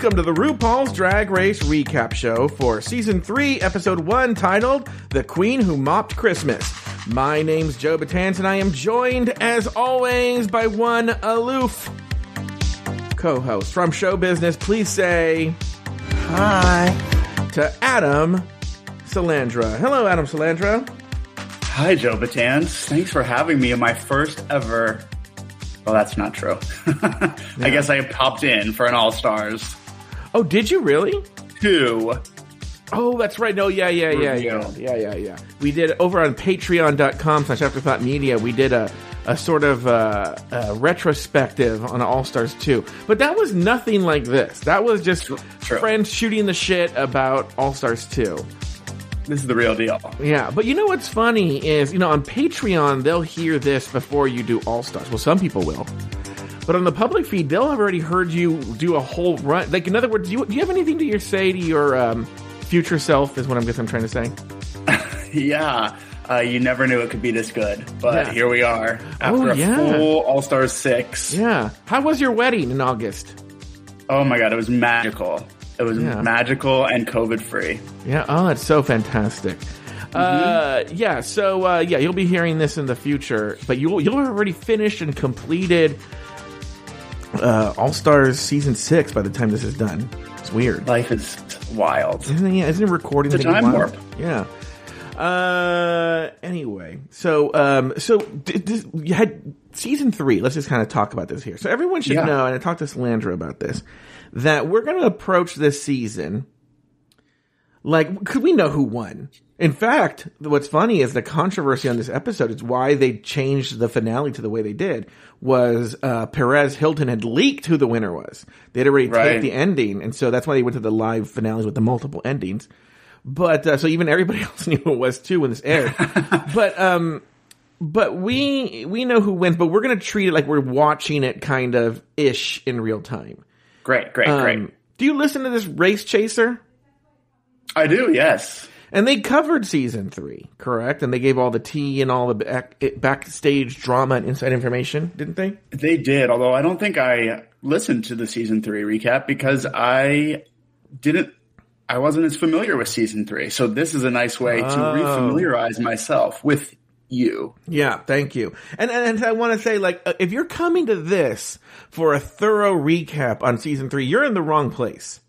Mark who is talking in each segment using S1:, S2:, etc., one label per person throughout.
S1: Welcome to the RuPaul's Drag Race recap show for season 3, episode 1, titled The Queen Who Mopped Christmas. My name's Joe Betance, and I am joined, as always, by one aloof co host from show business. Please say
S2: Hi.
S1: to Adam Salandra. Hello, Adam Salandra.
S2: Hi, Joe Betance. Thanks for having me in my first ever. Well, that's not true. I guess I popped in for an All Stars
S1: Oh, did you really?
S2: 2.
S1: Oh, that's right. No, yeah, yeah, yeah, yeah, yeah, yeah, yeah. We did over on patreon.com slash afterthought media. We did a, a sort of uh, uh retrospective on All Stars 2. But that was nothing like this. That was just
S2: True.
S1: friends shooting the shit about All Stars 2.
S2: This is the real deal.
S1: Yeah, but you know what's funny is, you know, on Patreon, they'll hear this before you do All Stars. Well, some people will. But on the public feed, they'll have already heard you do a whole run. Like, in other words, do you, do you have anything to your say to your um, future self, is what I'm guess I'm trying to say?
S2: Yeah. Uh, you never knew it could be this good, but
S1: Yeah.
S2: here we are after
S1: Oh,
S2: a full All Stars 6.
S1: Yeah. How was your wedding in August?
S2: Oh my God, it was magical. It was
S1: Yeah.
S2: magical and COVID free.
S1: Yeah. Oh, that's so fantastic. Uh, yeah. So, uh, yeah, you'll be hearing this in the future, but you'll you'll already finished and completed uh, All Stars season six by the time this is done. It's weird.
S2: Life is wild.
S1: Isn't it, yeah, isn't it recording
S2: It's a time warp.
S1: Yeah. Uh, anyway, so um, so d- d- you had season three. Let's just kind of talk about this here. So everyone should
S2: Yeah.
S1: know, and I talked to Salandra about this, that we're going to approach this season like could we know who won? In fact, what's funny is the controversy on this episode is why they changed the finale to the way they did was uh, Perez Hilton had leaked who the winner was. They had already taped the ending, and so that's why they went to the live finales with the multiple endings. But uh, so even everybody else knew who it was too when this aired. but um, but we we know who wins, but we're gonna treat it like we're watching it kind of ish in real time.
S2: Great, great,
S1: Um,
S2: great.
S1: Do you listen to this Race Chaser?
S2: I do, yes.
S1: And they covered season three, correct? And they gave all the tea and all the back, backstage drama and inside information, didn't they?
S2: They did, although I don't think I listened to the season three recap because I didn't. I wasn't as familiar with season three, so this is a nice way to
S1: Oh.
S2: refamiliarize myself with you.
S1: Yeah, thank you. And and, and I want to say, like, uh, if you're coming to this for a thorough recap on season three, you're in the wrong place.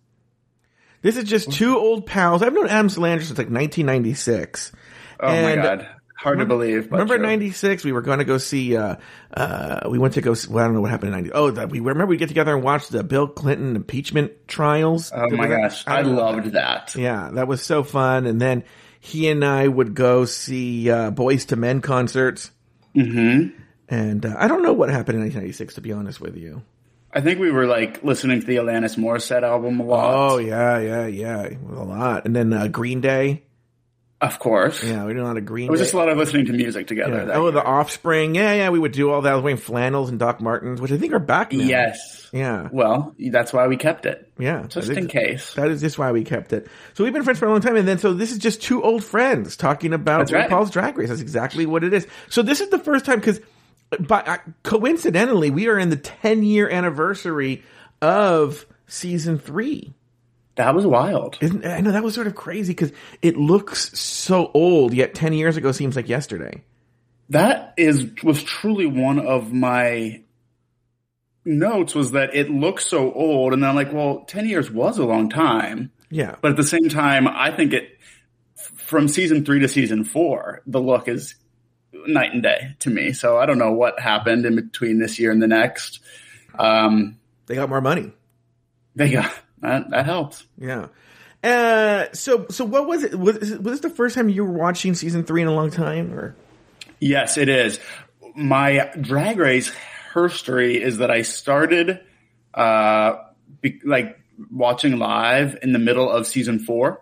S1: This is just two old pals. I've known Adam Salandra since like 1996.
S2: Oh
S1: And-
S2: my god, hard to believe.
S1: Remember
S2: true.
S1: '96? We were going to go see. Uh, uh, we went to go. See, well, I don't know what happened in '90. Oh, that we remember we get together and watch the Bill Clinton impeachment trials.
S2: Oh my
S1: that?
S2: gosh, I
S1: don't
S2: loved that.
S1: Yeah, that was so fun. And then he and I would go see uh, Boyz II Men concerts.
S2: hmm
S1: And uh, I don't know what happened in 1996, to be honest with you.
S2: I think we were like listening to the Alanis Morissette album a lot.
S1: Oh yeah, yeah, yeah, a lot. And then uh, Green Day.
S2: of course.
S1: Yeah, we did a lot of Green.
S2: It was
S1: Day.
S2: just a lot of listening to music together.
S1: Yeah. Oh,
S2: year.
S1: the Offspring. Yeah, yeah, we would do all that. I was wearing flannels and Doc Martens, which I think are back now.
S2: yes.
S1: Yeah.
S2: Well, that's why we kept it.
S1: Yeah.
S2: Just in case.
S1: That is just why we kept it. So we've been friends for a long time, and then so this is just two old friends talking about
S2: That's right.
S1: RuPaul's Drag Race. That's exactly what it is. So this is the first time because, but uh, coincidentally, we are in the 10 year anniversary of season three.
S2: That was wild.
S1: Isn't, I know that was sort of crazy because it looks so old, yet 10 years ago seems like yesterday.
S2: That is was truly one of my notes was that it looks so old and then I'm like, well, 10 years was a long time.
S1: Yeah.
S2: But at the same time, I think it from season 3 to season 4, the look is night and day to me. So I don't know what happened in between this year and the next. Um
S1: They got more money.
S2: they got that that helps.
S1: Yeah. Uh, so, so what was it? Was, was this the first time you were watching season three in a long time or?
S2: Yes, it is. My drag race history is that I started, uh, be, like watching live in the middle of season four.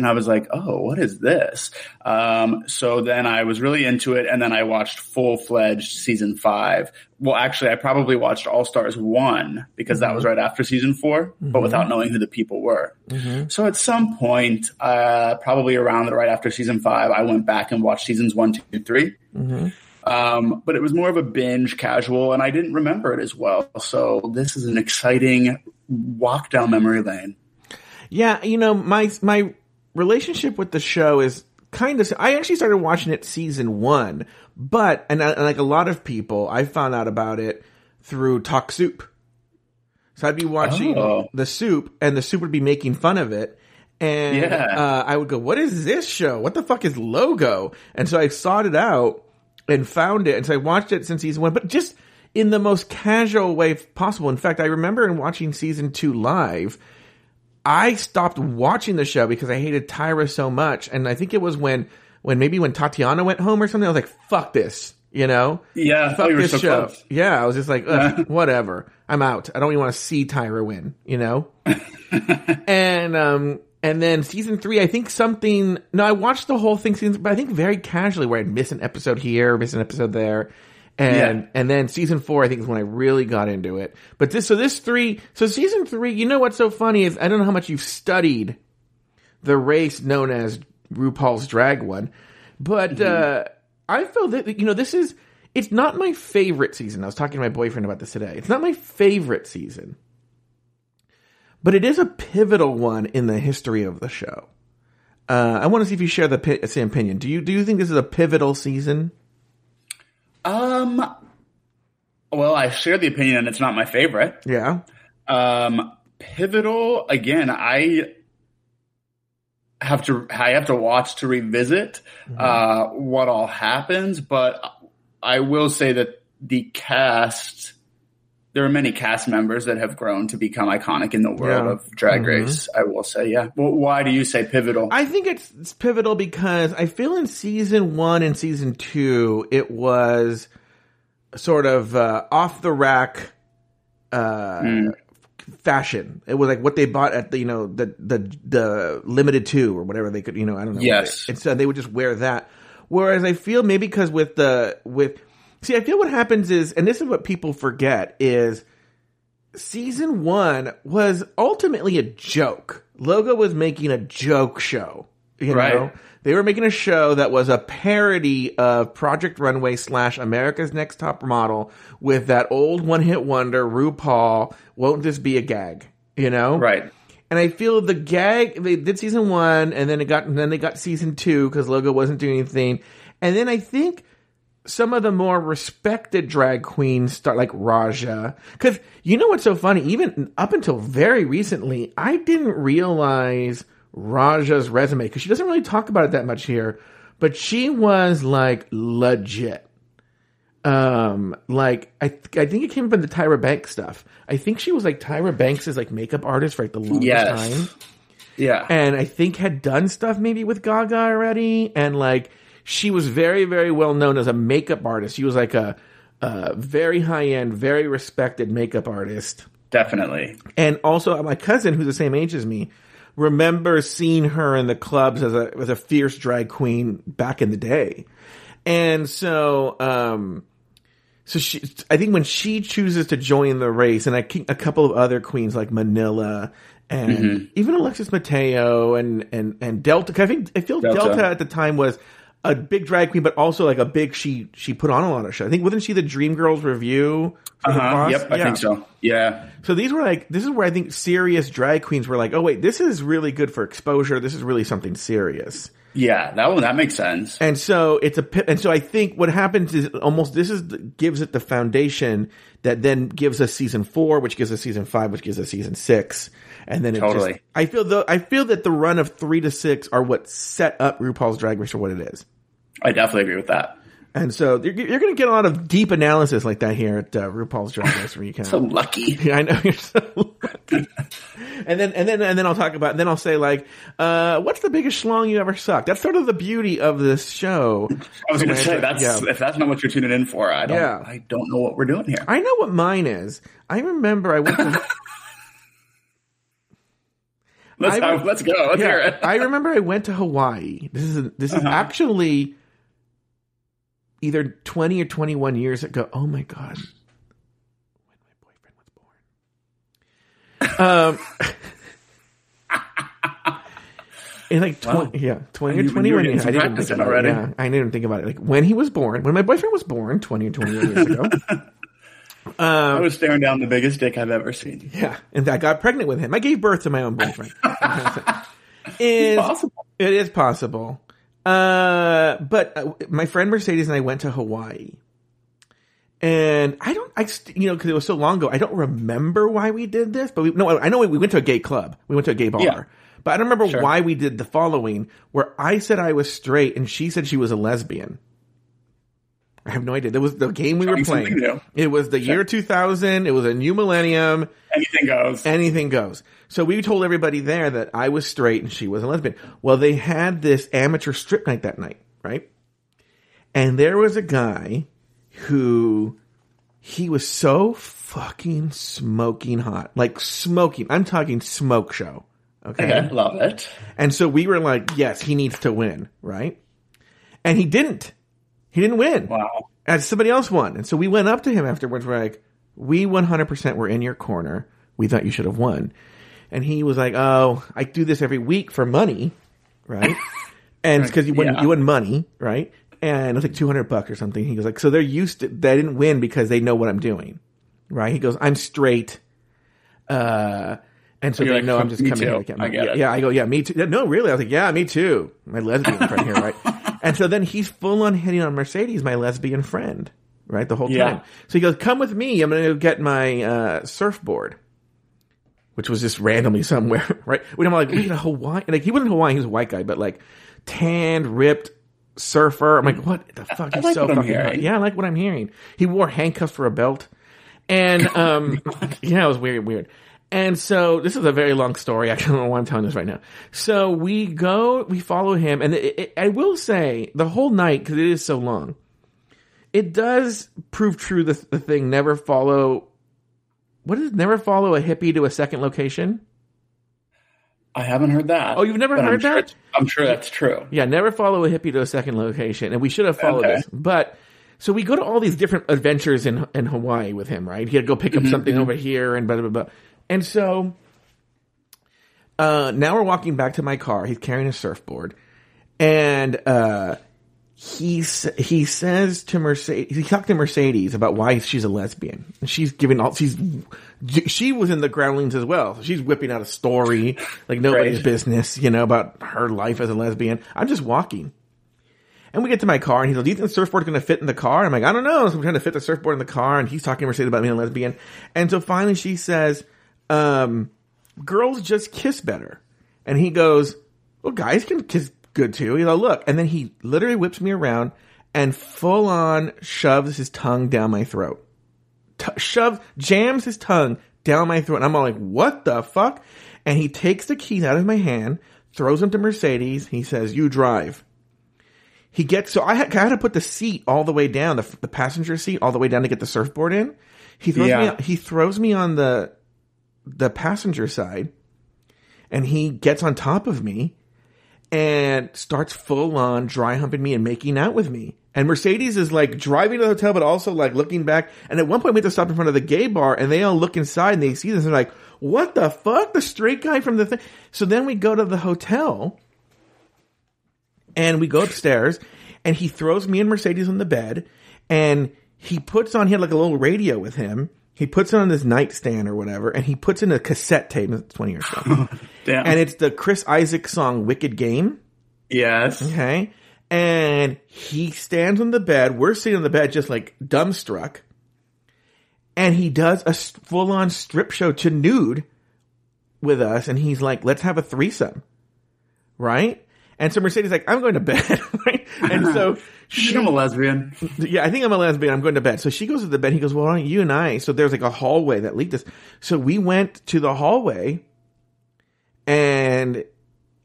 S2: And I was like, oh, what is this? Um, so then I was really into it. And then I watched full fledged season five. Well, actually, I probably watched All Stars one because that was right after season 4 but without knowing who the people were. So at some point, uh, probably around the right after season five, I went back and watched seasons one, two, three. Um, but it was more of a binge casual and I didn't remember it as well. So this is an exciting walk down memory lane.
S1: Yeah, you know, my my relationship with the show is kind of. I actually started watching it season one, but and, I, and like a lot of people, I found out about it through Talk Soup. So I'd be watching
S2: Oh.
S1: the soup, and the soup would be making fun of it. And
S2: Yeah.
S1: uh, I would go, "What is this show? What the fuck is Logo?" And so I sought it out and found it, and so I watched it since season one, but just in the most casual way possible. In fact, I remember in watching season two live, I stopped watching the show because I hated Tyra so much, and I think it was when when maybe when Tatiana went home or something. I was like, "Fuck this," you know.
S2: Yeah,
S1: Fuck this
S2: so
S1: show.
S2: close.
S1: Yeah, I was just like, Ugh, whatever. I'm out. I don't even want to see Tyra win, you know? and, um, and then season three, I think something, no, I watched the whole thing, season, but I think very casually where I'd miss an episode here, miss an episode there. And,
S2: Yeah.
S1: and then season four, I think is when I really got into it. But this, so this three, so season three, you know what's so funny is I don't know how much you've studied the race known as RuPaul's Drag One, but uh, I feel that you know this is it's not my favorite season. I was talking to my boyfriend about this today. It's not my favorite season, but it is a pivotal one in the history of the show. Uh, I want to see if you share the same opinion. Do you do you think this is a pivotal season?
S2: Um, well, I share the opinion, and it's not my favorite.
S1: Yeah,
S2: Um, pivotal again. I have to. I have to watch to revisit uh, what all happens, but I will say that the cast. There are many cast members that have grown to become iconic in the world
S1: Yeah.
S2: of Drag Race. I will say, yeah. Well, why do you say pivotal?
S1: I think it's, it's pivotal because I feel in season one and season two, it was sort of uh, off the rack uh, fashion. It was like what they bought at the you know the the the Limited Too or whatever they could you know I don't know.
S2: Yes.
S1: and so they would just wear that. Whereas I feel maybe because with the with see I feel what happens is and this is what people forget is season one was ultimately a joke. Logo was making a joke show. You
S2: Right.
S1: know, they were making a show that was a parody of Project Runway slash America's Next Top Model with that old one hit wonder RuPaul. Won't this be a gag? You know,
S2: right.
S1: and I feel the gag they did season one, and then it got and then they got season two because Logo wasn't doing anything, and then I think some of the more respected drag queens start like Raja. Because you know what's so funny? Even up until very recently, I didn't realize Raja's resume because she doesn't really talk about it that much here. But she was like legit. Um, like I, th- I think it came from the Tyra Banks stuff. I think she was like Tyra Banks' is like makeup artist for like the longest
S2: Yes.
S1: time
S2: Yeah.
S1: and I think had done stuff maybe with Gaga already. And like she was very, very well known as a makeup artist. She was like a, a very high end, very respected makeup artist.
S2: Definitely.
S1: And also my cousin, who's the same age as me, remembers seeing her in the clubs as a as a fierce drag queen back in the day. And so, um, so she, I think when she chooses to join the race, and I a couple of other queens like Manila and even Alexis Mateo and and and Delta. I think I feel Delta.
S2: Delta.
S1: at the time was a big drag queen, but also like a big she she put on a lot of shows. I think wasn't she the Dreamgirls Revue?
S2: Uh-huh. Yep, I
S1: Yeah.
S2: think so. Yeah.
S1: So these were like this is where I think serious drag queens were like, oh wait, this is really good for exposure. This is really something serious.
S2: Yeah, that one that makes sense.
S1: And so it's a and so I think what happens is almost this is gives it the foundation that then gives us season four, which gives us season five, which gives us season six, and then it
S2: Totally.
S1: just I feel though I feel that the run of three to six are what set up RuPaul's Drag Race for what it is.
S2: I definitely agree with that.
S1: And so you're, you're going to get a lot of deep analysis like that here at uh, RuPaul's Drag Race where you can.
S2: So lucky.
S1: Yeah, I know you're so lucky. and then and then and then I'll talk about then I'll say like, uh, what's the biggest schlong you ever sucked? That's sort of the beauty of this show.
S2: I was going to say that's
S1: Yeah.
S2: if that's not what you're tuning in for. I don't.
S1: Yeah.
S2: I don't know what we're doing here.
S1: I know what mine is. I remember I went to
S2: Let's
S1: I-
S2: uh, let's go. Let's
S1: yeah. I remember I went to Hawaii. This is this
S2: Uh-huh.
S1: is actually either 20 or 21 years ago. Oh my god. When my boyfriend was born. Um In like 20,
S2: Wow.
S1: yeah, 20
S2: You-
S1: or
S2: you
S1: 21 years. I didn't think about
S2: already.
S1: it. Yeah, I didn't think about it. Like when he was born, when my boyfriend was born 20 or 21 years ago.
S2: I was staring down the biggest dick I've ever seen.
S1: Yeah, and I got pregnant with him. I gave birth to my own boyfriend. is
S2: possible.
S1: It is possible. Uh, but uh, my friend Mercedes and I went to Hawaii, and I don't, I st- you know, because it was so long ago, I don't remember why we did this. But we no, I know we went to a gay club. We went to a gay bar.
S2: Yeah.
S1: But I don't remember
S2: Sure.
S1: why we did the following, where I said I was straight and she said she was a lesbian. I have no idea. That was the game we were playing. It was the year 2000. It was a new millennium
S2: Anything goes.
S1: anything goes. So we told everybody there that I was straight and she was a lesbian. Well, they had this amateur strip night that night, right? And there was a guy who he was so fucking smoking hot, like smoking. I'm talking smoke show. Okay.
S2: Okay, love it.
S1: And so we were like, yes, he needs to win, right? And he didn't. He didn't win.
S2: Wow.
S1: And somebody else won. And so we went up to him afterwards. We're like, we 100% were in your corner. We thought you should have won. And he was like, oh, I do this every week for money, right? and it's because you win,
S2: Yeah.
S1: you win money, right? And it was like 200 bucks or something. He goes like, so they're used to, they didn't win because they know what I'm doing, right? He goes, I'm straight. Uh, and so
S2: You're
S1: they
S2: like,
S1: know I'm just
S2: "Me
S1: coming here
S2: too.
S1: to get
S2: I get
S1: yeah, yeah, I go, yeah, me too. No, really? I was like, yeah, me too. My lesbian friend here, right? And so then he's full on hitting on Mercedes, my lesbian friend, right? The whole time.
S2: Yeah.
S1: So he goes, come with me. I'm going to get my, uh, surfboard, which was just randomly somewhere, right? We I'm like, we in Hawaii. Like he wasn't Hawaiian. He was a white guy, but like tanned, ripped surfer. I'm like, what the fuck? He's
S2: like
S1: so fucking hot. Yeah, I like what I'm hearing. He wore handcuffs for a belt. And, um, yeah, it was weird, weird. And so this is a very long story. I don't know why I'm telling this right now. So we go, we follow him, and it, it, I will say the whole night because it is so long. It does prove true the, the thing never follow. What is never follow a hippie to a second location?
S2: I haven't heard that.
S1: Oh, you've never
S2: but I'm
S1: heard
S2: sure
S1: that?
S2: I'm sure that's true.
S1: Yeah, never follow a hippie to a second location, and we should have followed
S2: Okay.
S1: this. But so we go to all these different adventures in in Hawaii with him, right? He had to go pick up mm-hmm, something mm-hmm. over here and blah blah blah. And so uh, now we're walking back to my car. He's carrying a surfboard, and uh, he he says to Mercedes, he talked to Mercedes about why she's a lesbian. And she's giving all she's she was in the groundlings as well. So she's whipping out a story like nobody's
S2: Right.
S1: business, you know, about her life as a lesbian. I'm just walking. And we get to my car, and he's like, "Do you think the surfboard's going to fit in the car?" I'm like, "I don't know." So I'm trying to fit the surfboard in the car, and he's talking to Mercedes about being a lesbian. And so finally, she says, um, "Girls just kiss better," and he goes, "Well, guys can kiss good too." You know, look, and then he literally whips me around and full on shoves his tongue down my throat, T- shoves, jams his tongue down my throat, and I'm all like, "What the fuck?" And he takes the keys out of my hand, throws them to Mercedes. He says, "You drive." he gets so I had, I had to put the seat all the way down, the, the passenger seat all the way down to get the surfboard in. He throws
S2: Yeah.
S1: me he throws me on the the passenger side, and he gets on top of me and starts full on dry humping me and making out with me. And Mercedes is like driving to the hotel, but also like looking back. And at one point, we have to stop in front of the gay bar, and they all look inside and they see this. And they're like, "What the fuck?" The straight guy from the thing. So then we go to the hotel, and we go upstairs and he throws me and Mercedes on the bed and he puts on, he had like a little radio with him. He puts it on his nightstand or whatever and he puts in a cassette tape. It's 20 years ago.
S2: Damn.
S1: and it's the Chris Isaak song Wicked Game.
S2: yes.
S1: Okay. And he stands on the bed. We're sitting on the bed just like dumbstruck. And he does a full on strip show to nude with us. And he's like, let's have a threesome. Right? And so Mercedes like, I'm going to bed. right? And so she,
S2: I'm a lesbian.
S1: yeah, I think I'm a lesbian. I'm going to bed. So she goes to the bed. He goes, well, why don't you and I? So there's like a hallway that leads us. So we went to the hallway and,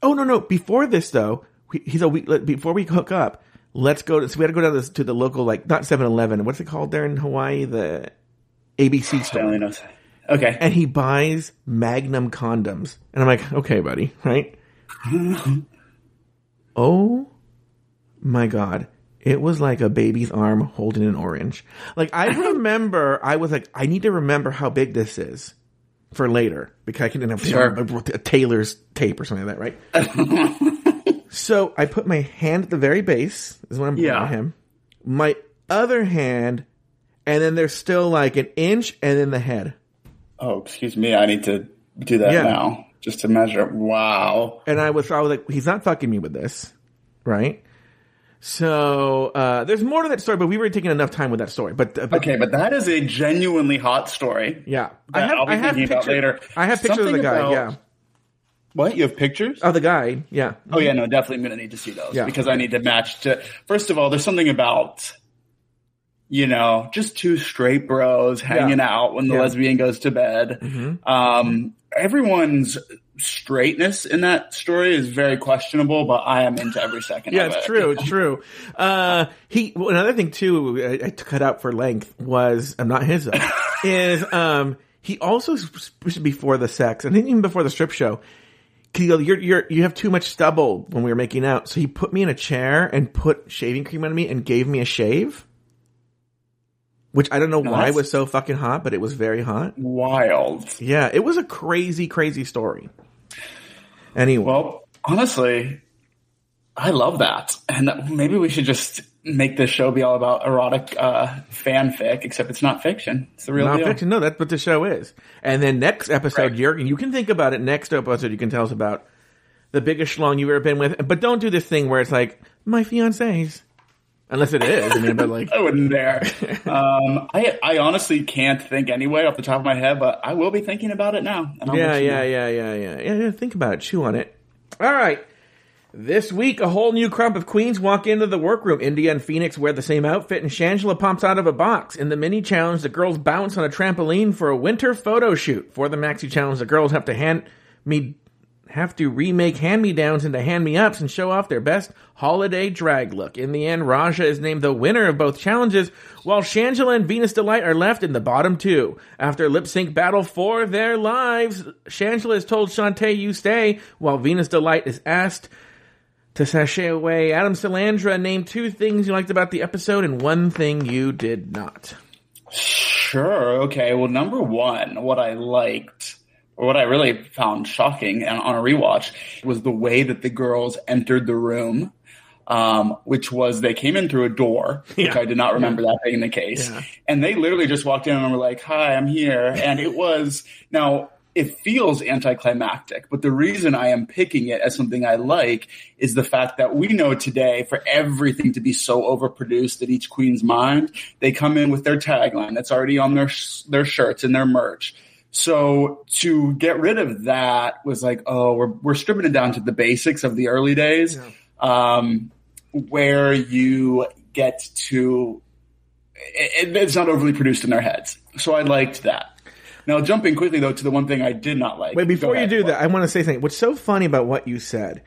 S1: oh, no, no. Before this though, we, he said, we, before we hook up, let's go to, so we had to go down this, to the local, like, not 7-Eleven. What's it called there in Hawaii? The ABC store.
S2: Okay.
S1: and he buys Magnum condoms. And I'm like, okay, buddy, right? oh my God. It was like a baby's arm holding an orange. Like, I remember, I was like, I need to remember how big this is for later because I can have
S2: Sure.
S1: a tailor's tape or something like that, right? so I put my hand at the very base, is what I'm
S2: yeah.
S1: him. My other hand and then there's still like an inch, and then the head.
S2: Oh, excuse me. I need to do that
S1: Yeah.
S2: now just to measure. Wow.
S1: And I was, I was like, he's not fucking me with this, right? So uh, there's more to that story, but we were taking enough time with that story. But, uh, but
S2: Okay, but that is a genuinely hot story.
S1: yeah, I have.
S2: I'll be
S1: I have
S2: thinking about
S1: pictures.
S2: later.
S1: I have pictures of the guy.
S2: about-
S1: yeah,
S2: What? You have pictures?
S1: of the guy. Yeah,
S2: Oh yeah, no, definitely I'm gonna need to see those
S1: Yeah.
S2: because I need to match to. First of all, there's something about, you know, just two straight bros hanging out when the
S1: Yeah.
S2: lesbian goes to bed.
S1: Mhm.
S2: Um, everyone's straightness in that story is very questionable, but I am into every second.
S1: yeah, it's
S2: it.
S1: true. It's true. Uh, he well, another thing too. I, I cut out for length was I'm not his though. is um he also before the sex and even before the strip show. Go, you're, you're, you have too much stubble when we were making out. So he put me in a chair and put shaving cream on me and gave me a shave. Which I don't know why
S2: that's-
S1: was so fucking hot, but it was very hot.
S2: Wild.
S1: Yeah, it was a crazy, crazy story. Anyway,
S2: Well, honestly, I love that, and maybe we should just make this show be all about erotic uh, fanfic, except it's not fiction; it's the real
S1: not
S2: deal.
S1: fiction. No, that's what the show is. And then next episode,
S2: Right.
S1: Jurgen, you can think about it. Next episode, you can tell us about the biggest schlong you've ever been with. But don't do this thing where it's like my fiance's, unless it is. I mean, but like,
S2: I wouldn't dare. um, I I honestly can't think anyway off the top of my head, but I will be thinking about it now.
S1: yeah, yeah, yeah, yeah, yeah, yeah. Think about it. Chew on it. All right. This week, a whole new crop of queens walk into the workroom. India and Phoenix wear the same outfit, and Shangela pops out of a box. In the mini challenge, the girls bounce on a trampoline for a winter photo shoot. For the maxi challenge, the girls have to hand me have to remake hand me downs into hand me ups and show off their best holiday drag look. In the end, Raja is named the winner of both challenges, while Shangela and Venus D-Lite are left in the bottom two. After lip sync battle for their lives, Shangela is told Shantae, you stay, while Venus D-Lite is asked to sashay away. Adam Salandra named two things you liked about the episode and one thing you did not.
S2: Sure. Okay. Well, number one, what I liked, what I really found shocking and on a rewatch, was the way that the girls entered the room. Um, which was they came in through a door, which I did not remember that being the case.
S1: Yeah.
S2: And they literally just walked in and were like, "Hi, I'm here." And it was now it feels anticlimactic, but the reason I am picking it as something I like is the fact that we know today for everything to be so overproduced at each queen's mind, they come in with their tagline that's already on their sh- their shirts and their merch. So to get rid of that was like, oh, we're we're stripping it down to the basics of the early days, um, where you get to it, it's not overly produced in their heads. So I liked that. Now jumping quickly though to the one thing I did not like.
S1: Wait, before you
S2: ahead.
S1: do that, I want to say something. What's so funny about what you said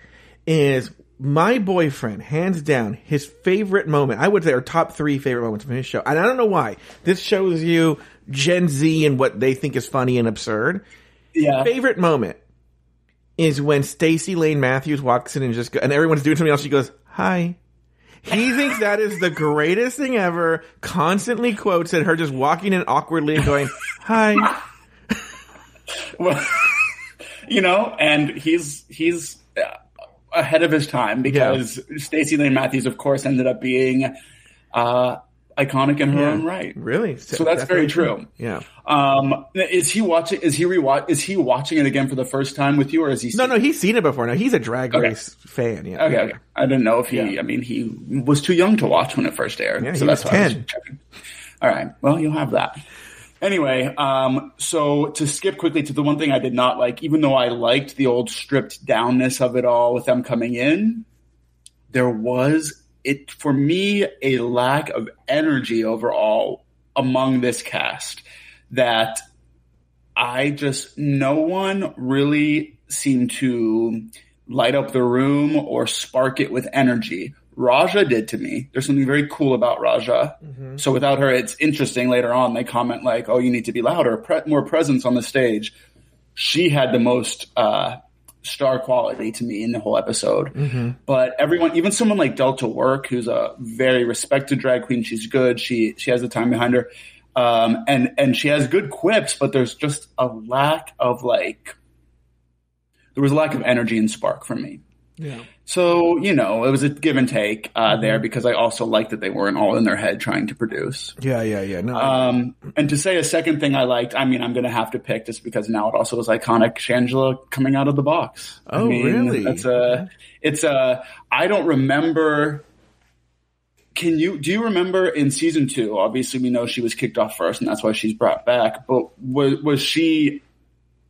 S1: is my boyfriend, hands down, his favorite moment, I would say, our top three favorite moments from his show. And I don't know why. This shows you Gen Z and what they think is funny and absurd.
S2: yeah,
S1: Favorite moment is when Stacy Layne Matthews walks in and just go, and everyone's doing something else. She goes, "Hi." He thinks that is the greatest thing ever. Constantly quotes it. Her just walking in awkwardly and going, "Hi."
S2: well, you know, and he's he's uh, ahead of his time because Stacy Layne Matthews, of course, ended up being uh, iconic in her
S1: Yeah.
S2: own right.
S1: Really?
S2: So that's very true.
S1: Yeah.
S2: Um, is he watching? Is he rewatch? Is he watching it again for the first time with you, or is he?
S1: No, no, he's seen it before. Now he's a drag
S2: Okay.
S1: race fan. Yeah.
S2: Okay, okay. I didn't know if he.
S1: Yeah.
S2: I mean, he was too young to watch when it first aired.
S1: Yeah,
S2: so that's
S1: was
S2: why I was
S1: 10.
S2: checking. All right. Well, you'll have that. Anyway, um, so to skip quickly to the one thing I did not like, even though I liked the old stripped downness of it all with them coming in, there was it for me a lack of energy overall among this cast that I just no one really seemed to light up the room or spark it with energy. Raja did to me. There's something very cool about Raja. So without her, it's interesting. Later on, they comment like, "Oh, you need to be louder, pre- more presence on the stage." She had the most uh, star quality to me in the whole episode. But everyone, even someone like Delta Work, who's a very respected drag queen, she's good. She she has the time behind her, um, and and she has good quips. But there's just a lack of like, there was a lack of energy and spark for me.
S1: Yeah.
S2: So, you know, it was a give and take uh, mm-hmm. there because I also liked that they weren't all in their head trying to produce.
S1: Yeah, yeah, yeah. No.
S2: Um, and to say a second thing I liked, I mean, I'm going to have to pick just because now it also was iconic Shangela coming out of the box.
S1: Oh,
S2: I mean,
S1: really?
S2: That's a, it's a, I don't remember. Can you, do you remember in season two? Obviously, we know she was kicked off first and that's why she's brought back, but was, was she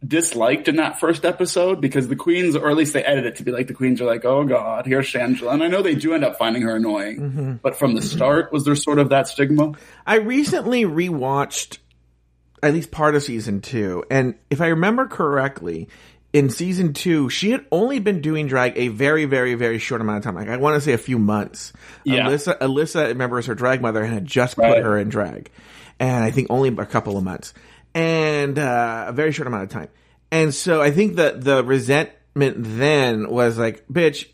S2: disliked in that first episode because the queens, or at least they edit it to be like the queens are like, oh god, here's Shangela. And I know they do end up finding her annoying, mm-hmm. but from the start, was there sort of that stigma?
S1: I recently rewatched at least part of season two, and if I remember correctly, in season two, she had only been doing drag a very, very, very short amount of time. Like I want to say a few months.
S2: Yeah.
S1: Alyssa, Alyssa, remembers her drag mother and had just put her in drag, and I think only a couple of months and uh, a very short amount of time. And so I think that the resentment then was like, bitch,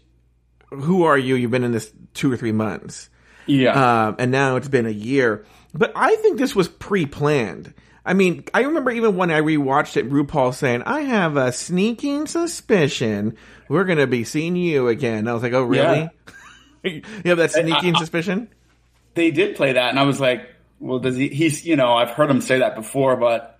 S1: who are you? You've been in this two or three months.
S2: Yeah.
S1: Um, and now it's been a year. But I think this was pre planned. I mean, I remember even when I rewatched it, RuPaul saying, I have a sneaking suspicion we're going to be seeing you again. I was like, oh, really? Yeah. you have that sneaking I, I, suspicion?
S2: They did play that. And I was like, well, does he? He's, you know, I've heard him say that before, but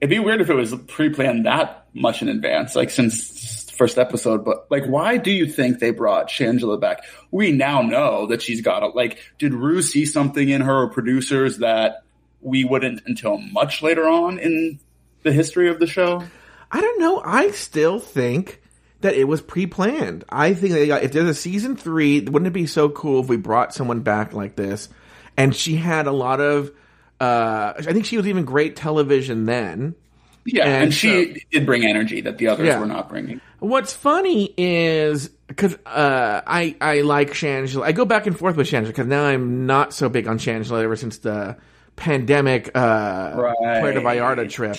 S2: it'd be weird if it was pre-planned that much in advance, like since first episode. But like, why do you think they brought Shangela back? We now know that she's got a like. Did Ru see something in her or producers that we wouldn't until much later on in the history of the show?
S1: I don't know. I still think that it was pre-planned. I think got, if there's a season three, wouldn't it be so cool if we brought someone back like this? and she had a lot of. Uh, I think she was even great television then.
S2: Yeah, and, and she so, did bring energy that the others yeah. were not bringing.
S1: What's funny is because uh, I I like Shangela. I go back and forth with Shangela because now I'm not so big on Shangela ever since the pandemic uh, right. Puerto Vallarta trip.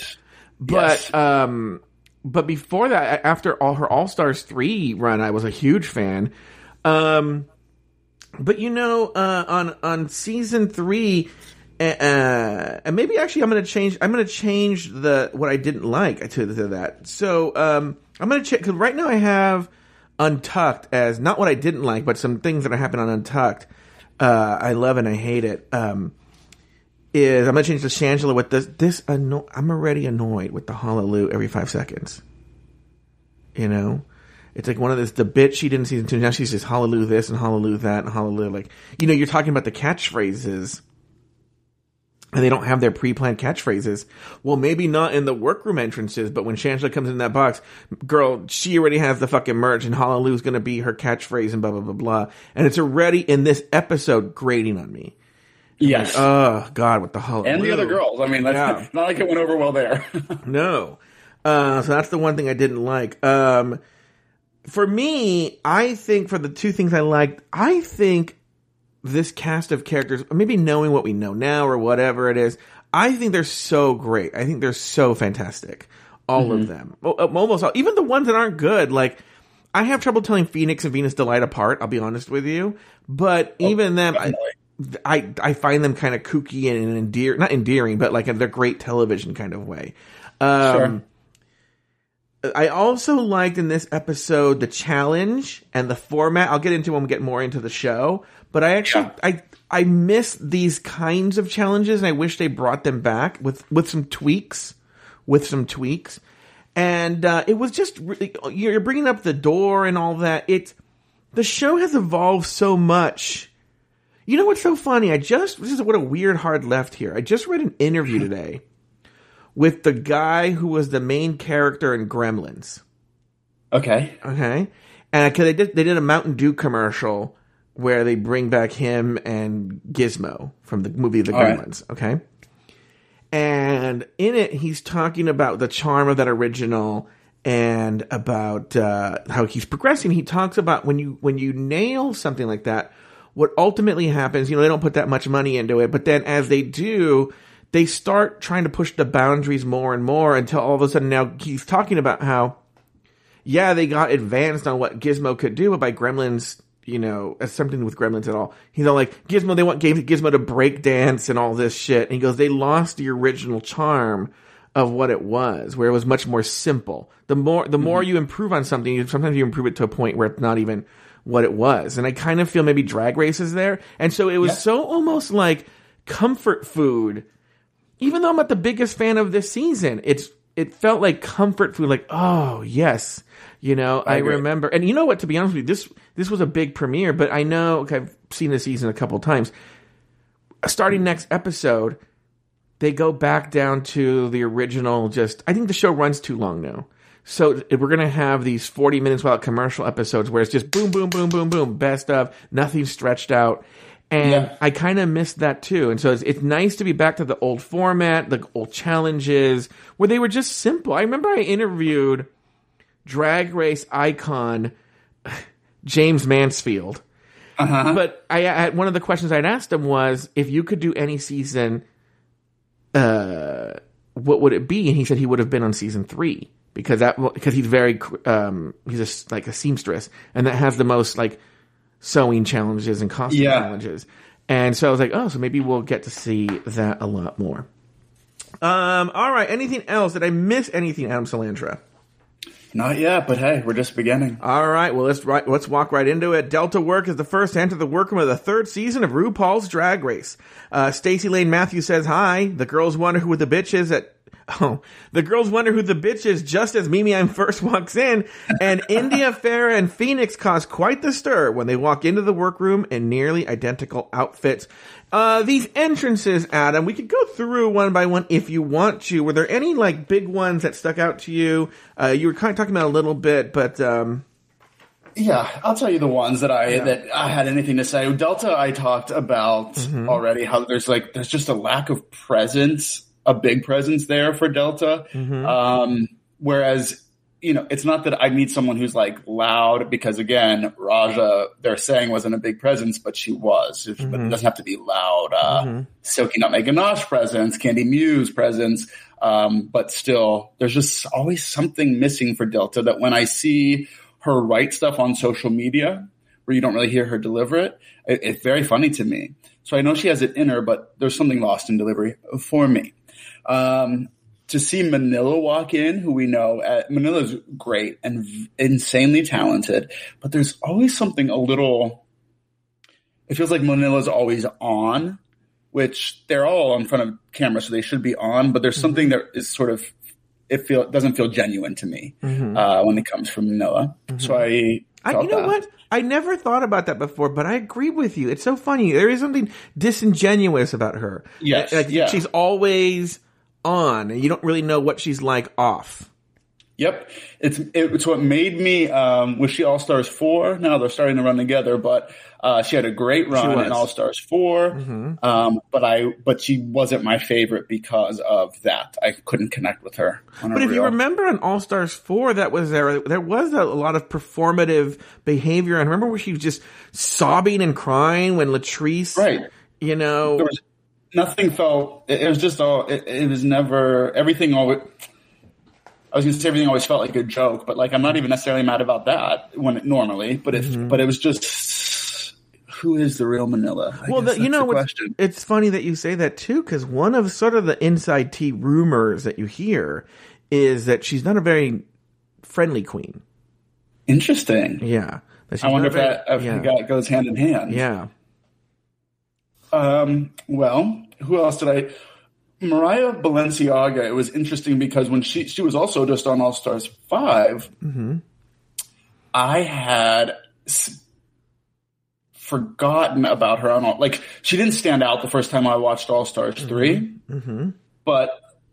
S1: But yes. um, but before that, after all her All Stars three run, I was a huge fan. Um, but you know, uh, on on season three, uh, uh, and maybe actually I'm gonna change. I'm gonna change the what I didn't like to, to that. So um, I'm gonna check because right now I have Untucked as not what I didn't like, but some things that are happening on Untucked. Uh, I love and I hate it. Um, is I'm gonna change to Shangela with this. This anno- I'm already annoyed with the hallelujah every five seconds. You know, it's like one of this the bit she did in season two. Now she says hallelujah this and hallelujah that and hallelujah like you know you're talking about the catchphrases, and they don't have their pre-planned catchphrases. Well, maybe not in the workroom entrances, but when Shangela comes in that box, girl, she already has the fucking merch, and hallelujah is going to be her catchphrase and blah blah blah blah, and it's already in this episode grating on me.
S2: Yes.
S1: Like, oh God, what the hell?
S2: And the other girls. I mean, that's yeah. not like it went over well there.
S1: no. Uh, so that's the one thing I didn't like. Um, for me, I think for the two things I liked, I think this cast of characters, maybe knowing what we know now or whatever it is, I think they're so great. I think they're so fantastic. All mm-hmm. of them. Uh, almost all. Even the ones that aren't good. Like, I have trouble telling Phoenix and Venus D-Lite apart, I'll be honest with you. But oh, even them, I, I, I find them kind of kooky and endearing, not endearing, but like they're great television kind of way. Um, sure I also liked in this episode the challenge and the format. I'll get into when we get more into the show, but I actually yeah. I I miss these kinds of challenges and I wish they brought them back with with some tweaks, with some tweaks. And uh, it was just really you're bringing up the door and all that. It's the show has evolved so much. You know what's so funny? I just this is what a weird hard left here. I just read an interview today with the guy who was the main character in Gremlins.
S2: Okay.
S1: Okay. And cause they did they did a Mountain Dew commercial where they bring back him and Gizmo from the movie The Gremlins. Right. Okay. And in it, he's talking about the charm of that original and about uh, how he's progressing. He talks about when you when you nail something like that, what ultimately happens. You know, they don't put that much money into it, but then as they do, they start trying to push the boundaries more and more until all of a sudden now he's talking about how, yeah, they got advanced on what Gizmo could do, but by Gremlins, you know, as something with Gremlins at all. He's all like, Gizmo, they want Gizmo to break dance and all this shit. And he goes, they lost the original charm of what it was, where it was much more simple. The more the more mm-hmm. you improve on something, you, sometimes you improve it to a point where it's not even what it was. And I kind of feel maybe Drag Race is there, and so it was
S2: Yeah.
S1: so almost like comfort food. Even though I'm not the biggest fan of this season, it's it felt like comfort food. Like oh yes, you know I,
S2: agree.
S1: remember. And you know what? To be honest with you, this this was a big premiere, but I know okay, I've seen the season a couple times. Starting next episode, they go back down to the original. Just I think the show runs too long now. So we're gonna have these forty minutes without commercial episodes where it's just boom, boom, boom, boom, boom, best of, nothing stretched out, and
S2: Yeah.
S1: I kind of missed that too. And so it's, it's nice to be back to the old format, the old challenges where they were just simple. I remember I interviewed Drag Race icon James Mansfield.
S2: Uh-huh.
S1: But I, I one of the questions I'd asked him was if you could do any season, uh, what would it be? And he said he would have been on season three because that because he's very um he's a, like a seamstress and that has the most like sewing challenges and costume
S2: Yeah.
S1: challenges. And so I was like, oh, so maybe we'll get to see that a lot more. Um, all right. Anything else? Did I miss anything, Adam Salandra?
S2: Not yet, but hey, we're just beginning.
S1: All right, well let's right, let's walk right into it. Delta Work is the first to enter the workroom of the third season of RuPaul's Drag Race. Uh, Stacy Layne Matthews says hi. The girls wonder who the bitch is at. Oh, the girls wonder who the bitch is just as Mimi Imfurst walks in, and India, Ferrah, and Phoenix cause quite the stir when they walk into the workroom in nearly identical outfits. Uh, these entrances, Adam, we could go through one by one if you want to. Were there any like big ones that stuck out to you? Uh, you were kind of talking about a little bit, but um,
S2: Yeah, I'll tell you the ones that I that I had anything to say. Delta, I talked about
S1: Mm-hmm.
S2: already. How there's like there's just a lack of presence, a big presence there for Delta.
S1: Mm-hmm.
S2: Um, whereas you know, it's not that I need someone who's like loud because again, Raja, they're saying wasn't a big presence, but she was. But
S1: Mm-hmm.
S2: it doesn't have to be loud. Uh, Silky Nutmeg Ganache presence, Kandy Muse presence. Um, but still, there's just always something missing for Delta that when I see her write stuff on social media where you don't really hear her deliver it, it it's very funny to me. So I know she has it in her, but there's something lost in delivery for me. Um, to see Manila walk in, who we know, uh, Manila's great and v- insanely talented, but there's always something a little. It feels like Manila's always on, which they're all in front of camera, so they should be on. But there's something that is sort of it feel doesn't feel genuine to me uh, when it comes from Manila. So I,
S1: I, you know
S2: that.
S1: what? I never thought about that before, but I agree with you. It's so funny. There is something disingenuous about her.
S2: Yes,
S1: like
S2: yeah.
S1: she's always on, and you don't really know what she's like off.
S2: Yep, it's it's what made me. Um, was she All Stars four? Now they're starting to run together, but uh, she had a great run in All Stars 4 Um, but I but she wasn't my favorite because of that. I couldn't connect with her.
S1: But if you remember on All Stars four, that was there. There was a, a lot of performative behavior. And remember where she was just sobbing and crying when Latrice,
S2: right,
S1: You know,
S2: there was nothing felt. It, it was just all. It, it was never everything. Always. I was going to say everything always felt like a joke, but like I'm not even necessarily mad about that when it, normally. But if
S1: Mm-hmm.
S2: but it was just who is the real Manila? I
S1: Well, the, you know,
S2: the
S1: what's,
S2: question.
S1: it's funny that you say that too, because one of sort of the inside tea rumors that you hear is that she's not a very friendly queen.
S2: Interesting.
S1: Yeah.
S2: I wonder
S1: not
S2: if
S1: very-
S2: that if
S1: yeah.
S2: that goes hand in hand.
S1: yeah.
S2: Um, well, who else did I? Mariah Balenciaga. It was interesting because when she she was also just on All Stars 5
S1: Mm-hmm.
S2: I had s- forgotten about her on all. Like she didn't stand out the first time I watched All Stars 3
S1: Mm-hmm.
S2: but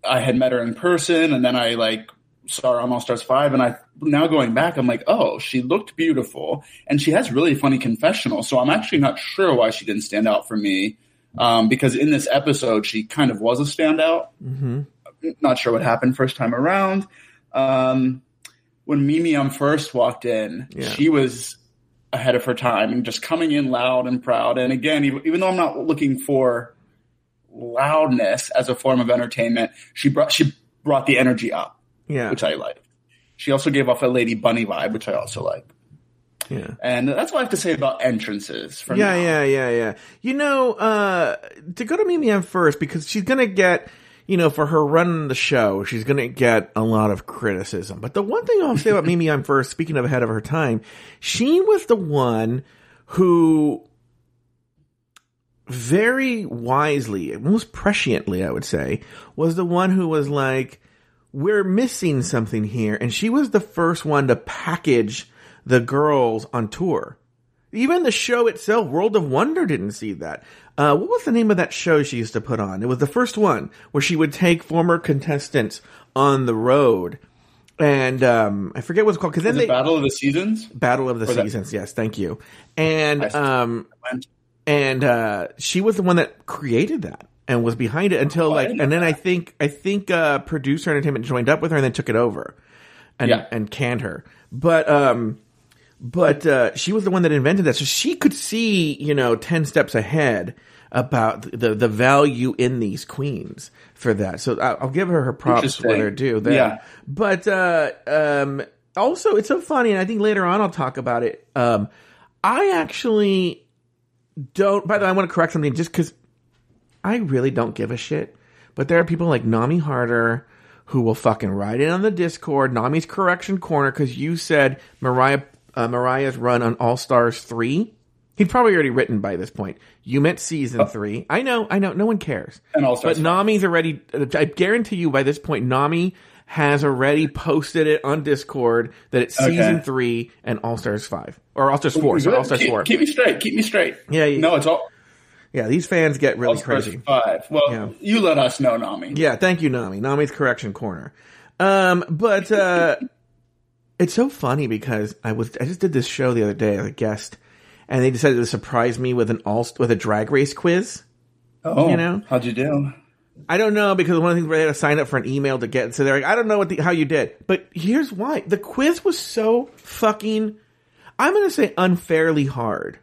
S2: I had met her in person, and then I like her on All Stars Five, and I now going back, I'm like, oh, she looked beautiful, and she has really funny confessional. So I'm actually not sure why she didn't stand out for me, um, because in this episode she kind of was a standout.
S1: Mm-hmm.
S2: Not sure what happened first time around. Um, when Mimi um first walked in,
S1: Yeah.
S2: she was ahead of her time and just coming in loud and proud. And again, even, even though I'm not looking for loudness as a form of entertainment, she brought she brought the energy up,
S1: Yeah.
S2: which I like. She also gave off a Lady Bunny vibe, which I also like.
S1: yeah.
S2: And that's what I have to say about entrances. For
S1: Yeah,
S2: now.
S1: yeah, yeah, yeah. You know, uh, to go to Mimi Imfurst because she's gonna get, you know, for her running the show, she's going to get a lot of criticism. But the one thing I'll say about Mimi Imfurst, speaking of ahead of her time, she was the one who very wisely, most presciently, I would say, was the one who was like, we're missing something here. And she was the first one to package the girls on tour. Even the show itself, World of Wonder, didn't see that. Uh, what was the name of that show she used to put on? It was the first one where she would take former contestants on the road. And um, I forget what it's called because then they
S2: Battle of the Seasons?
S1: Battle of the
S2: Or that-
S1: Seasons. Yes, thank you. And um, and uh, she was the one that created that and was behind it until like, and then I think I think uh, producer entertainment joined up with her and then took it over and
S2: Yeah.
S1: and canned her. But um, but uh, she was the one that invented that, so she could see you know ten steps ahead about the the value in these queens for that. So I'll give her her props where they're due. There.
S2: Yeah.
S1: But uh, um, also, it's so funny, and I think later on I'll talk about it. Um, I actually don't. By the way, I want to correct something just because I really don't give a shit. But there are people like Nami Harder who will fucking write it on the Discord, Nami's Correction Corner, because you said Mariah uh, Mariah's run on All Stars three. He'd probably already written by this point. You meant season three. I know, I know. No one cares.
S2: And All Stars
S1: But Nami's already. I guarantee you, by this point, Nami has already posted it on Discord that it's
S2: Okay.
S1: season three and All Stars five or All Stars four. So. All Stars
S2: keep,
S1: four.
S2: keep me straight. Keep me straight.
S1: Yeah, yeah.
S2: No, it's all.
S1: Yeah, these fans get really
S2: All
S1: crazy.
S2: Five. Well,
S1: Yeah.
S2: you let us know, Nami.
S1: Yeah, thank you, Nami. Nami's correction corner. Um, but uh, it's so funny because I was I just did this show the other day as a guest, and they decided to surprise me with an all with a drag race quiz.
S2: Oh,
S1: You know?
S2: how'd you do?
S1: I don't know because one of the things where they had to sign up for an email to get. So they're like, I don't know what the, how you did, but here's why: the quiz was so fucking. I'm going to say unfairly hard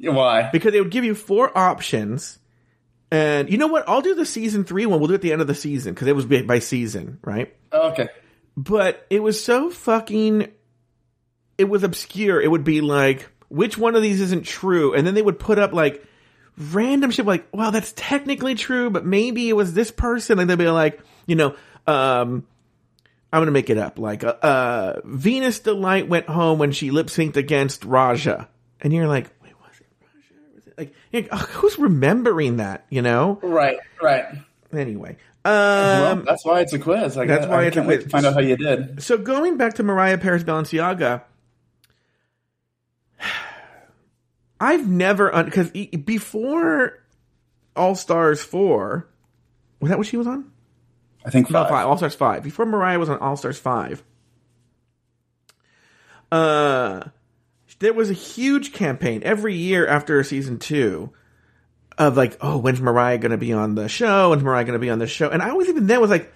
S2: Why?
S1: because they would give you four options. And you know what? I'll do the season three one. We'll do it at the end of the season because it was by by season, right?
S2: Okay.
S1: but it was so fucking it was obscure it would be like which one of these isn't true and then they would put up like random shit like well that's technically true but maybe it was this person and they'd be like you know um i'm gonna make it up like uh, uh venus D-Lite went home when she lip synced against raja and you're like wait was it raja was it like like, "Ugh, who's remembering that you know
S2: Right. Right.
S1: anyway
S2: well,
S1: um
S2: that's why it's a quiz. I
S1: that's
S2: got-
S1: why
S2: I
S1: it's a quiz.
S2: to find out how you did.
S1: So going back to Mariah Paris Balenciaga, I've never because before All Stars four, was that what she was on?
S2: I think
S1: No,
S2: five.
S1: five. All Stars five. Before Mariah was on All Stars five, uh, there was a huge campaign every year after season two of like, oh, when's Mariah going to be on the show? When's Mariah going to be on the show? And I was even then was like,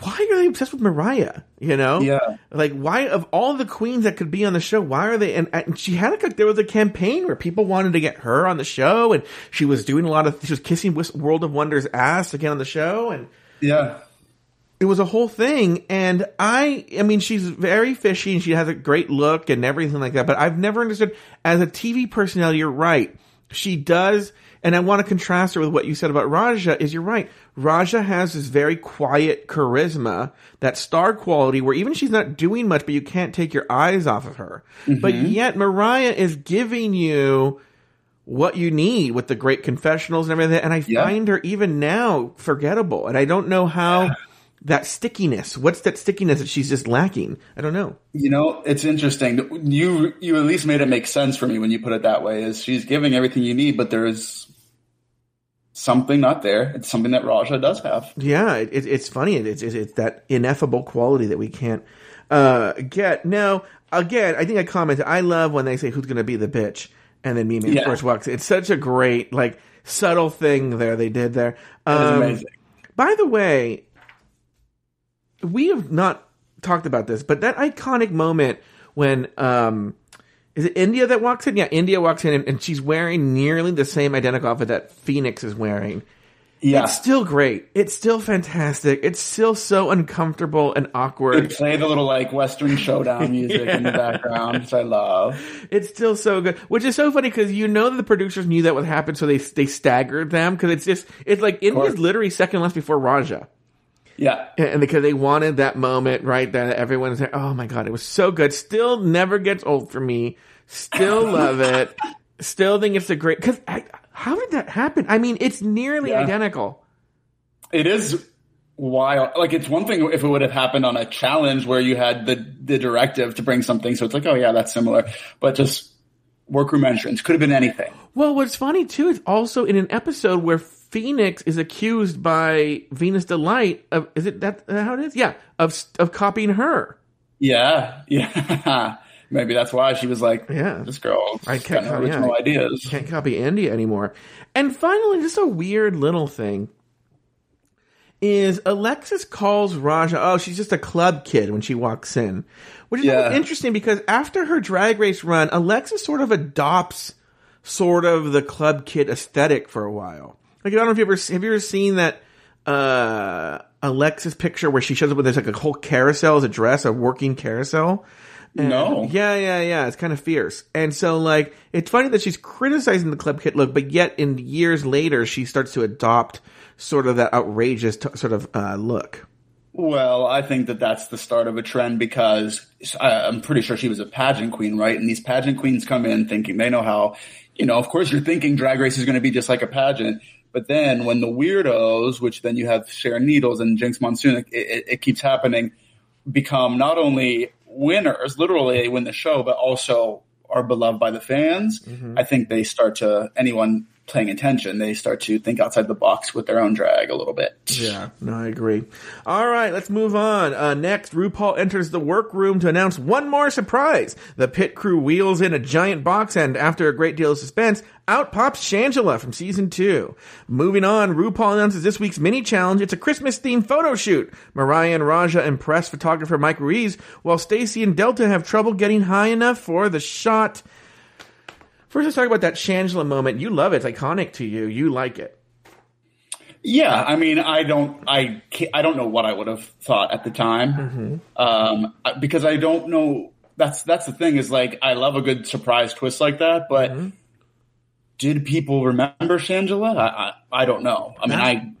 S1: why are they obsessed with Mariah? You know?
S2: Yeah.
S1: Like, why of all the queens that could be on the show, why are they? And, and she had like, a, there was a campaign where people wanted to get her on the show, and she was doing a lot of, she was kissing World of Wonders ass to get on the show, and
S2: Yeah.
S1: It was a whole thing. And I, I mean, she's very fishy and she has a great look and everything like that. But I've never understood as a TV personality. You're right. She does. And I want to contrast her with what you said about Raja is you're right. Raja has this very quiet charisma, that star quality where even she's not doing much, but you can't take your eyes off of her. Mm-hmm. But yet Mariah is giving you what you need with the great confessionals and everything. And I
S2: Yeah.
S1: find her even now forgettable. And I don't know how that stickiness, what's that stickiness that she's just lacking? I don't know.
S2: You know, it's interesting. You you at least made it make sense for me when you put it that way. Is she's giving everything you need, but there is something not there. It's something that Raja does have.
S1: Yeah, it, it, it's funny. It's, it's, it's that ineffable quality that we can't uh, get. Now, again, I think I commented, I love when they say who's going to be the bitch. And then Mimi
S2: Yeah.
S1: first walks. It's such a great, like, subtle thing there they did there. Um,
S2: amazing.
S1: By the way, we have not talked about this, but that iconic moment when um is it India that walks in? Yeah, India walks in and, and she's wearing nearly the same identical outfit that Phoenix is wearing.
S2: Yeah.
S1: It's still great. It's still fantastic. It's still so uncomfortable and
S2: They
S1: awkward.
S2: play the little like Western showdown music in the background, which I love.
S1: It's still so good, which is so funny because you know that the producers knew that would happen, so they they staggered them because it's just it's like it was literally second less before Raja.
S2: Yeah.
S1: and because they wanted that moment right that everyone's like, oh my god, it was so good. Still never gets old for me. Still love it. Still think it's a great. Because how did that happen? I mean, it's nearly
S2: Yeah.
S1: identical.
S2: It is wild. Like it's one thing if it would have happened on a challenge where you had the the directive to bring something, so it's like, oh yeah, that's similar. But just workroom entrance could have been anything.
S1: Well, what's funny too is also in an episode where Phoenix is accused by Venus D-Lite of is it that how it is? Yeah, of of copying her.
S2: Yeah, yeah. Maybe that's why she was like,
S1: Yeah.
S2: this girl
S1: I can't-
S2: got no original
S1: yeah.
S2: ideas.
S1: Can't copy Andy anymore. And finally, just a weird little thing is Alexis calls Raja, oh, she's just a club kid when she walks in. Which is
S2: Yeah.
S1: interesting because after her drag race run, Alexis sort of adopts sort of the club kid aesthetic for a while. Like I don't know if you ever have you ever seen that uh Alexis picture where she shows up with there's like a whole carousel as a dress, a working carousel.
S2: No.
S1: Yeah, yeah, yeah. It's kind of fierce. And so, like, it's funny that she's criticizing the club kit look, but yet in years later, she starts to adopt sort of that outrageous t- sort of uh, look.
S2: Well, I think that that's the start of a trend because I, I'm pretty sure she was a pageant queen, right? And these pageant queens come in thinking they know how, you know, of course you're thinking drag race is going to be just like a pageant. But then when the weirdos, which then you have Sharon Needles and Jinkx Monsoon, it, it, it keeps happening, become not only winners, literally they win the show, but also are beloved by the fans. Mm-hmm. I think they start to, anyone paying attention, they start to think outside the box with their own drag a little bit.
S1: Yeah, no, I agree. All right, let's move on. Uh, next, RuPaul enters the workroom to announce one more surprise. The pit crew wheels in a giant box, and after a great deal of suspense, out pops Shangela from season two. Moving on, RuPaul announces this week's mini challenge. It's a Christmas themed photo shoot. Mariah and Raja impress photographer Mike Ruiz, while Stacy and Delta have trouble getting high enough for the shot. First, let's talk about that Shangela moment. You love it. It's iconic to you. You like it.
S2: Yeah, I mean, I don't, I, can't, I don't know what I would have thought at the time, um, because I don't know. That's that's the thing is like I love a good surprise twist like that, but did people remember Shangela? I, I, I don't know. I mean, I,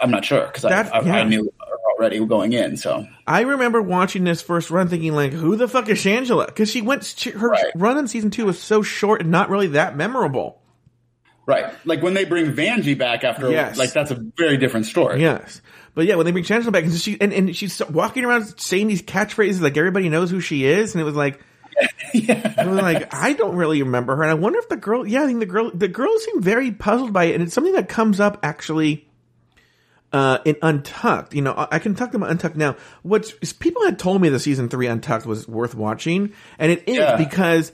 S2: I'm not sure because I, I,
S1: yeah.
S2: I knew already going in. So
S1: I remember watching this first run thinking like, who the fuck is Shangela? Because she went, her
S2: Right.
S1: run in season two was so short and not really that memorable.
S2: right, like when they bring Vanjie back after,
S1: Yes.
S2: like that's a very different story.
S1: Yes. But yeah, when they bring Shangela back, and she and, and she's walking around saying these catchphrases like everybody knows who she is, and it was like, I was like, I don't really remember her, and I wonder if the girl, yeah, I think the girl, the girls seem very puzzled by it, and it's something that comes up actually uh, in Untucked. You know, I I can talk about Untucked now. What's is people had told me the season three Untucked was worth watching, and it is
S2: Yeah.
S1: because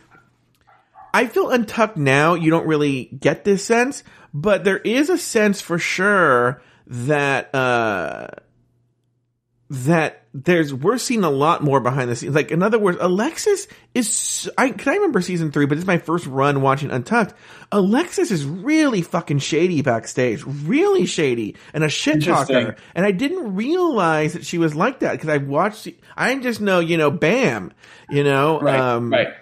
S1: I feel Untucked now. You don't really get this sense, but there is a sense for sure that uh that there's we're seeing a lot more behind the scenes. Like in other words, Alexis is I can I remember season three, but it's my first run watching Untucked. Alexis is really fucking shady backstage, really shady, and a shit talker. And I didn't realize that she was like that because I watched. I just know, you know, Bam, you know,
S2: Right,
S1: um,
S2: right.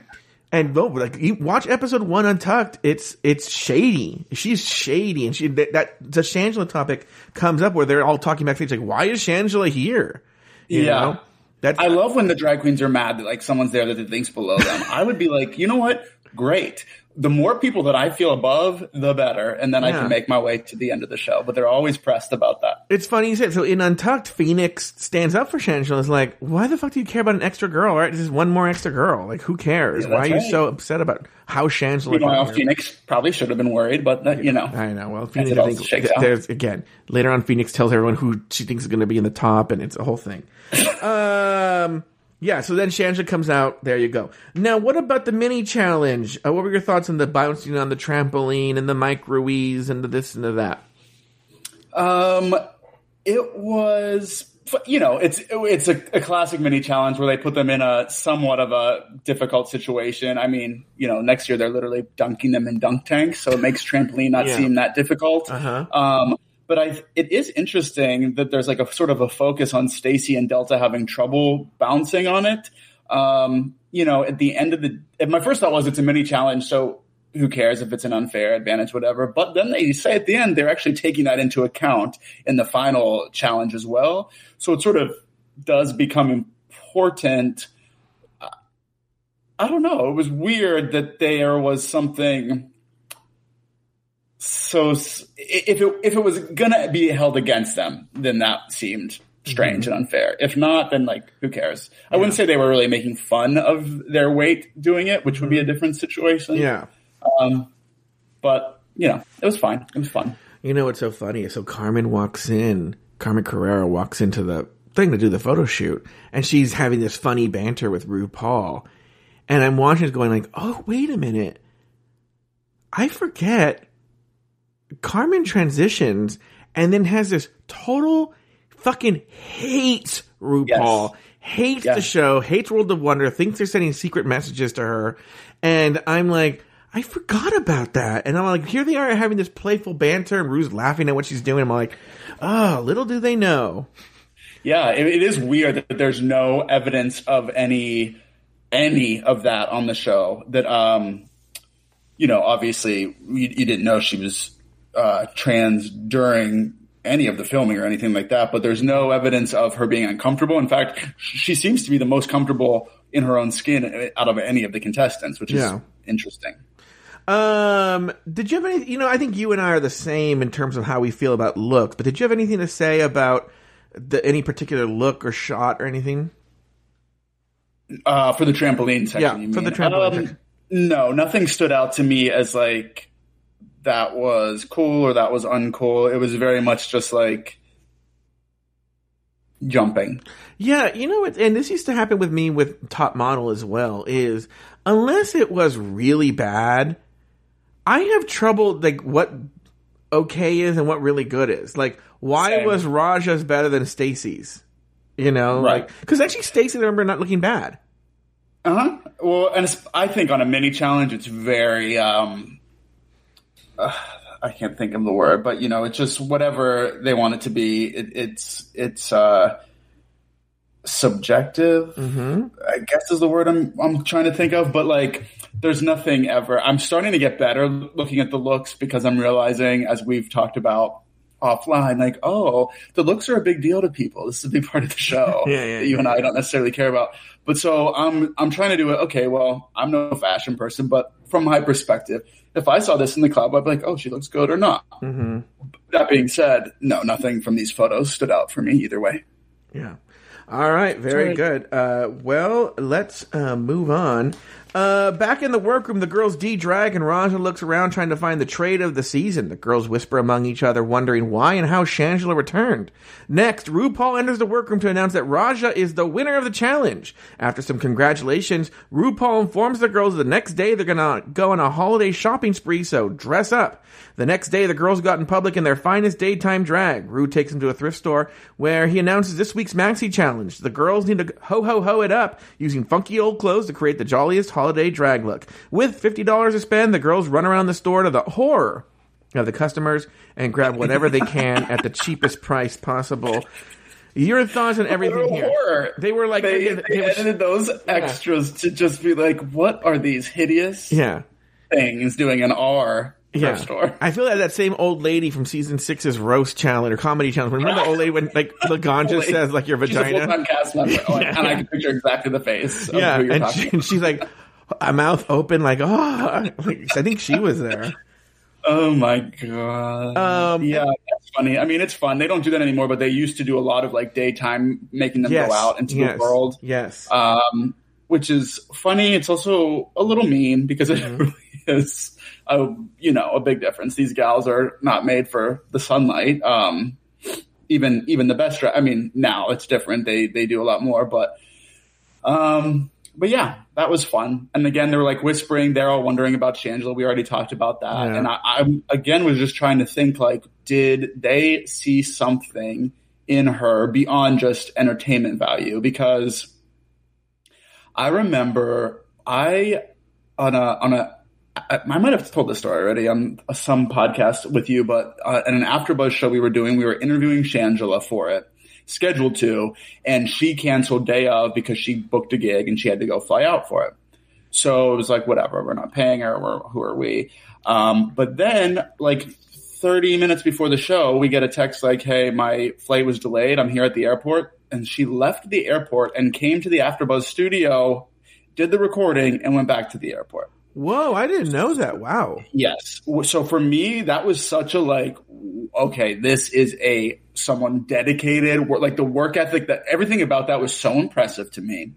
S1: And no, like you watch episode one Untucked, it's it's shady. She's shady, and she that, that the Shangela topic comes up where they're all talking backstage like, why is Shangela here? You
S2: Yeah.
S1: know? That's
S2: I love when the drag queens are mad that like someone's there that they think's below them. I would be like, you know what? Great. The more people that I feel above, the better, and then I can make my way to the end of the show. But they're always pressed about that.
S1: it's funny you said. So in Untucked, Phoenix stands up for Shangela. Is like, why the fuck do you care about an extra girl? Right? This is one more extra girl. Like, who cares?
S2: Yeah,
S1: why are you
S2: right.
S1: so upset about how Shangela?
S2: Meanwhile? Phoenix probably should have been worried, but that, you know,
S1: I know. Well, Phoenix, I think there's again later on. Phoenix tells everyone who she thinks is going to be in the top, and it's a whole thing. um, yeah. So then Shangela comes out. There you go. Now, what about the mini challenge? Uh, what were your thoughts on the bouncing on the trampoline and the Mike Ruiz and the this and the that?
S2: Um, it was, you know, it's it's a, a classic mini challenge where they put them in a somewhat of a difficult situation. I mean, you know, next year they're literally dunking them in dunk tanks, so it makes trampoline not
S1: Yeah.
S2: seem that difficult.
S1: Uh-huh.
S2: Um, but I it is interesting that there's like a sort of a focus on Stacy and Delta having trouble bouncing on it. Um, you know, at the end of the, my first thought was it's a mini challenge, so who cares if it's an unfair advantage, whatever. But then they say at the end they're actually taking that into account in the final challenge as well. So it sort of does become important. I don't know. It was weird that there was something so if it if it was gonna be held against them, then that seemed strange mm-hmm. and unfair. If not, then like who cares? I wouldn't say they were really making fun of their weight doing it, which would be a different situation.
S1: Yeah.
S2: Um, but you know, it was fine. It was fun.
S1: You know what's so funny? So Carmen walks in. Carmen Carrera walks into the thing to do the photo shoot, and she's having this funny banter with RuPaul. And I'm watching it going like, oh, wait a minute. I forget Carmen transitions and then has this total fucking hates RuPaul, yes. hates yes. the show, hates World of Wonder, thinks they're sending secret messages to her. And I'm like, I forgot about that. And I'm like, here they are having this playful banter and Ru's laughing at what she's doing. I'm like, oh, little do they know.
S2: Yeah, it, it is weird that there's no evidence of any any of that on the show. That um, you know, obviously you, you didn't know she was uh, trans during any of the filming or anything like that, but there's no evidence of her being uncomfortable. In fact, she seems to be the most comfortable in her own skin out of any of the contestants, which is yeah. interesting.
S1: Um, did you have any, you know, I think you and I are the same in terms of how we feel about looks, but did you have anything to say about the, any particular look or shot or anything?
S2: Uh, for the trampoline section,
S1: yeah, for the trampoline um,
S2: section. No, nothing stood out to me as like, that was cool or that was uncool. It was very much just like jumping.
S1: Yeah, you know, what and this used to happen with me with Top Model as well. Is unless it was really bad, I have trouble like what okay is and what really good is. Like, why Same. was Raja's better than Stacy's? You know, right? Because like, actually, Stacy, I remember not looking bad.
S2: Uh huh. Well, and I think on a mini challenge, it's very um uh, I can't think of the word, but you know, it's just whatever they want it to be. It, it's it's uh, subjective. Mm-hmm. I guess is the word I'm I'm trying to think of. But like, there's nothing ever. I'm starting to get better looking at the looks because I'm realizing, as we've talked about offline, like, oh, the looks are a big deal to people. This is a big part of the show
S1: yeah, yeah,
S2: that you yeah. and I don't necessarily care about. But so I'm I'm trying to do it. Okay, well, I'm no fashion person, but from my perspective, if I saw this in the club, I'd be like, oh, she looks good or not. Mm-hmm. That being said, no, nothing from these photos stood out for me either way.
S1: Yeah. All right, very right. good. Uh, well, let's uh, move on. Uh, back in the workroom, the girls D drag and Raja looks around trying to find the trade of the season. The girls whisper among each other, wondering why and how Shangela returned. Next, RuPaul enters the workroom to announce that Raja is the winner of the challenge. After some congratulations, RuPaul informs the girls the next day they're gonna go on a holiday shopping spree, so dress up. The next day, the girls got in public in their finest daytime drag. Ru takes them to a thrift store where he announces this week's Maxi Challenge. The girls need to ho ho ho it up using funky old clothes to create the jolliest holiday drag look. With $50 to spend, the girls run around the store to the horror of the customers and grab whatever they can at the cheapest price possible. Your thoughts on everything here?
S2: Horror.
S1: They were like
S2: they, they, they, they edited those extras yeah. to just be like, "What are these hideous
S1: yeah.
S2: things doing an R?"
S1: Yeah.
S2: store.
S1: I feel like that same old lady from season six's roast challenge or comedy challenge. Remember the old lady when like Laganja says like your vagina?
S2: Cast member, oh, yeah. and I can picture exactly the face.
S1: yeah, and, she, and, she's like a mouth open, like oh, like, I think she was there.
S2: Oh my god! Um, yeah, that's funny. I mean, it's fun. They don't do that anymore, but they used to do a lot of like daytime, making them yes, go out into
S1: yes,
S2: the world.
S1: Yes.
S2: Um, which is funny. It's also a little mean because it mm-hmm. really is a you know a big difference. These gals are not made for the sunlight. Um, even even the best. I mean, now it's different. They they do a lot more, but um, but yeah, that was fun. And again, they were like whispering. They're all wondering about Shangela. We already talked about that. Yeah. And I, I again was just trying to think like, did they see something in her beyond just entertainment value? Because I remember I on a on a I, might have told this story already on some podcast with you, but uh, in an AfterBuzz show we were doing, we were interviewing Shangela for it, scheduled to, and she canceled day of because she booked a gig and she had to go fly out for it. So it was like, whatever, we're not paying her. We're, who are we? Um, but then, like 30 minutes before the show, we get a text like, hey, my flight was delayed. I'm here at the airport. And she left the airport and came to the AfterBuzz studio, did the recording, and went back to the airport.
S1: Whoa, I didn't know that. Wow.
S2: Yes. So for me, that was such a like, okay, this is a someone dedicated. Like the work ethic that everything about that was so impressive to me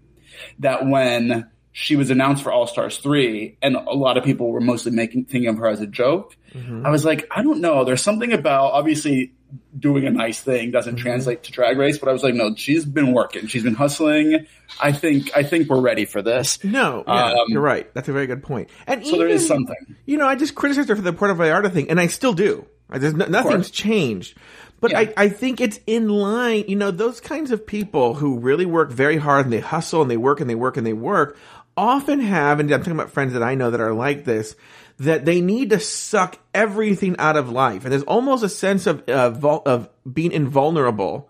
S2: that when she was announced for All Stars 3 and a lot of people were mostly making thinking of her as a joke. Mm-hmm. I was like, I don't know. There's something about obviously doing a nice thing doesn't mm-hmm. translate to drag race, but I was like, no, she's been working. She's been hustling. I think I think we're ready for this.
S1: No, yeah, um, you're right. That's a very good point. And
S2: so even, there is something.
S1: You know, I just criticized her for the Puerto Vallarta thing, and I still do. There's no, nothing's changed. But yeah. I, I think it's in line, you know, those kinds of people who really work very hard and they hustle and they work and they work and they work often have, and I'm talking about friends that I know that are like this, that they need to suck everything out of life. And there's almost a sense of, uh, vul- of being invulnerable,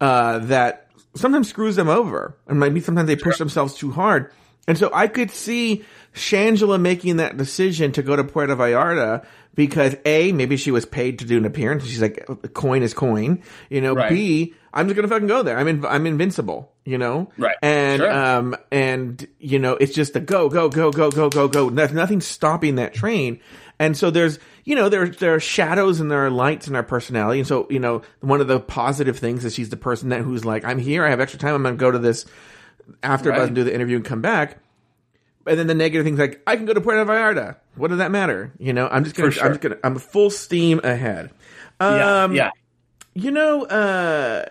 S1: uh, that sometimes screws them over. And maybe sometimes they push themselves too hard. And so I could see Shangela making that decision to go to Puerto Vallarta because A, maybe she was paid to do an appearance. She's like, coin is coin. You know, right. B, I'm just gonna fucking go there. I'm in, I'm invincible. You know,
S2: right?
S1: And
S2: sure.
S1: um, and you know, it's just a go, go, go, go, go, go, go. There's nothing stopping that train. And so there's, you know, there there are shadows and there are lights in our personality. And so, you know, one of the positive things is she's the person that who's like, I'm here, I have extra time, I'm gonna go to this after right. and do the interview and come back. And then the negative things like I can go to Puerto Vallarta. What does that matter? You know, I'm just gonna, sure. I'm just gonna, I'm full steam ahead.
S2: Um, yeah, yeah.
S1: You know, uh,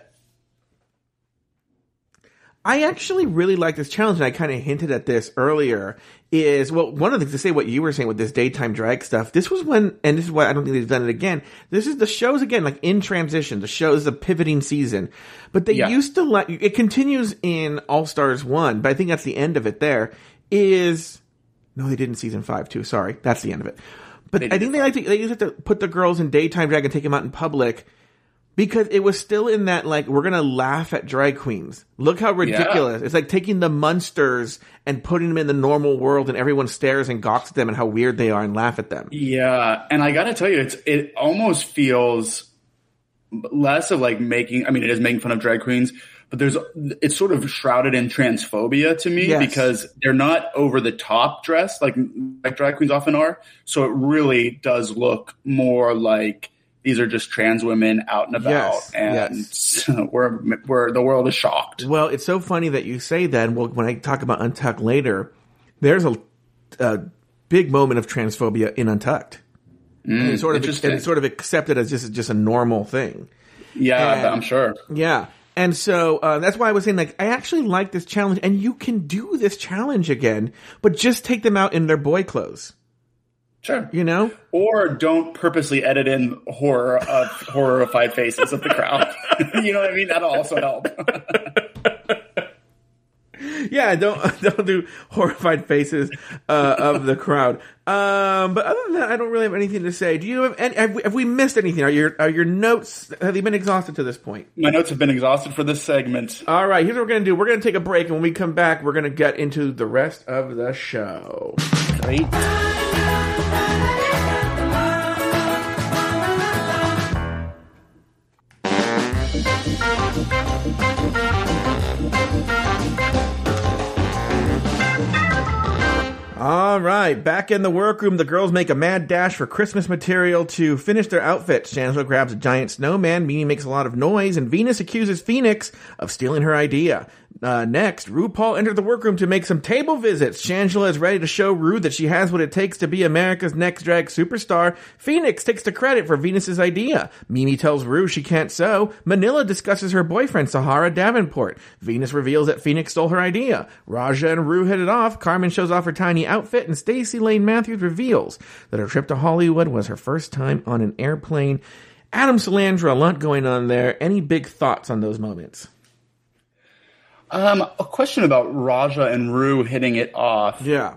S1: I actually really like this challenge, and I kind of hinted at this earlier. Is well, one of the things to say what you were saying with this daytime drag stuff. This was when, and this is why I don't think they've done it again. This is the shows again, like in transition. The show is a pivoting season, but they yeah. used to let it continues in All Stars one, but I think that's the end of it. There is no, they did in season five too. Sorry, that's the end of it. But I think they like to they used to put the girls in daytime drag and take them out in public because it was still in that like we're gonna laugh at drag queens. Look how ridiculous! Yeah. It's like taking the monsters and putting them in the normal world, and everyone stares and gawks at them and how weird they are and laugh at them.
S2: Yeah, and I gotta tell you, it's it almost feels less of like making. I mean, it is making fun of drag queens, but there's it's sort of shrouded in transphobia to me yes. because they're not over the top dressed like like drag queens often are. So it really does look more like these are just trans women out and about, yes, and yes. we're we're the world is shocked.
S1: Well, it's so funny that you say that. Well, when I talk about Untucked later, there's a, a big moment of transphobia in Untucked. Mm, and it's sort of and it's sort of accepted as just just a normal thing.
S2: Yeah, and, I'm sure.
S1: Yeah. And so uh, that's why I was saying, like, I actually like this challenge, and you can do this challenge again, but just take them out in their boy clothes.
S2: Sure.
S1: You know?
S2: Or don't purposely edit in horror of horrified faces of the crowd. you know what I mean? That'll also help.
S1: yeah, don't don't do horrified faces uh, of the crowd. Um, but other than that, I don't really have anything to say. Do you have? Any, have, we, have we missed anything? Are your are your notes have they been exhausted to this point?
S2: My notes have been exhausted for this segment.
S1: All right, here's what we're gonna do. We're gonna take a break, and when we come back, we're gonna get into the rest of the show.
S2: Great.
S1: All right, back in the workroom, the girls make a mad dash for Christmas material to finish their outfits. Shangela grabs a giant snowman, Mimi makes a lot of noise, and Venus accuses Phoenix of stealing her idea. Uh, next, RuPaul entered the workroom to make some table visits. Shangela is ready to show Ru that she has what it takes to be America's next drag superstar. Phoenix takes the credit for Venus's idea. Mimi tells Ru she can't sew. Manila discusses her boyfriend, Sahara Davenport. Venus reveals that Phoenix stole her idea. Raja and Ru hit it off. Carmen shows off her tiny outfit, and Stacy Layne Matthews reveals that her trip to Hollywood was her first time on an airplane. Adam Salandra, a lot going on there. Any big thoughts on those moments?
S2: Um, a question about Raja and Ru hitting it off.
S1: Yeah.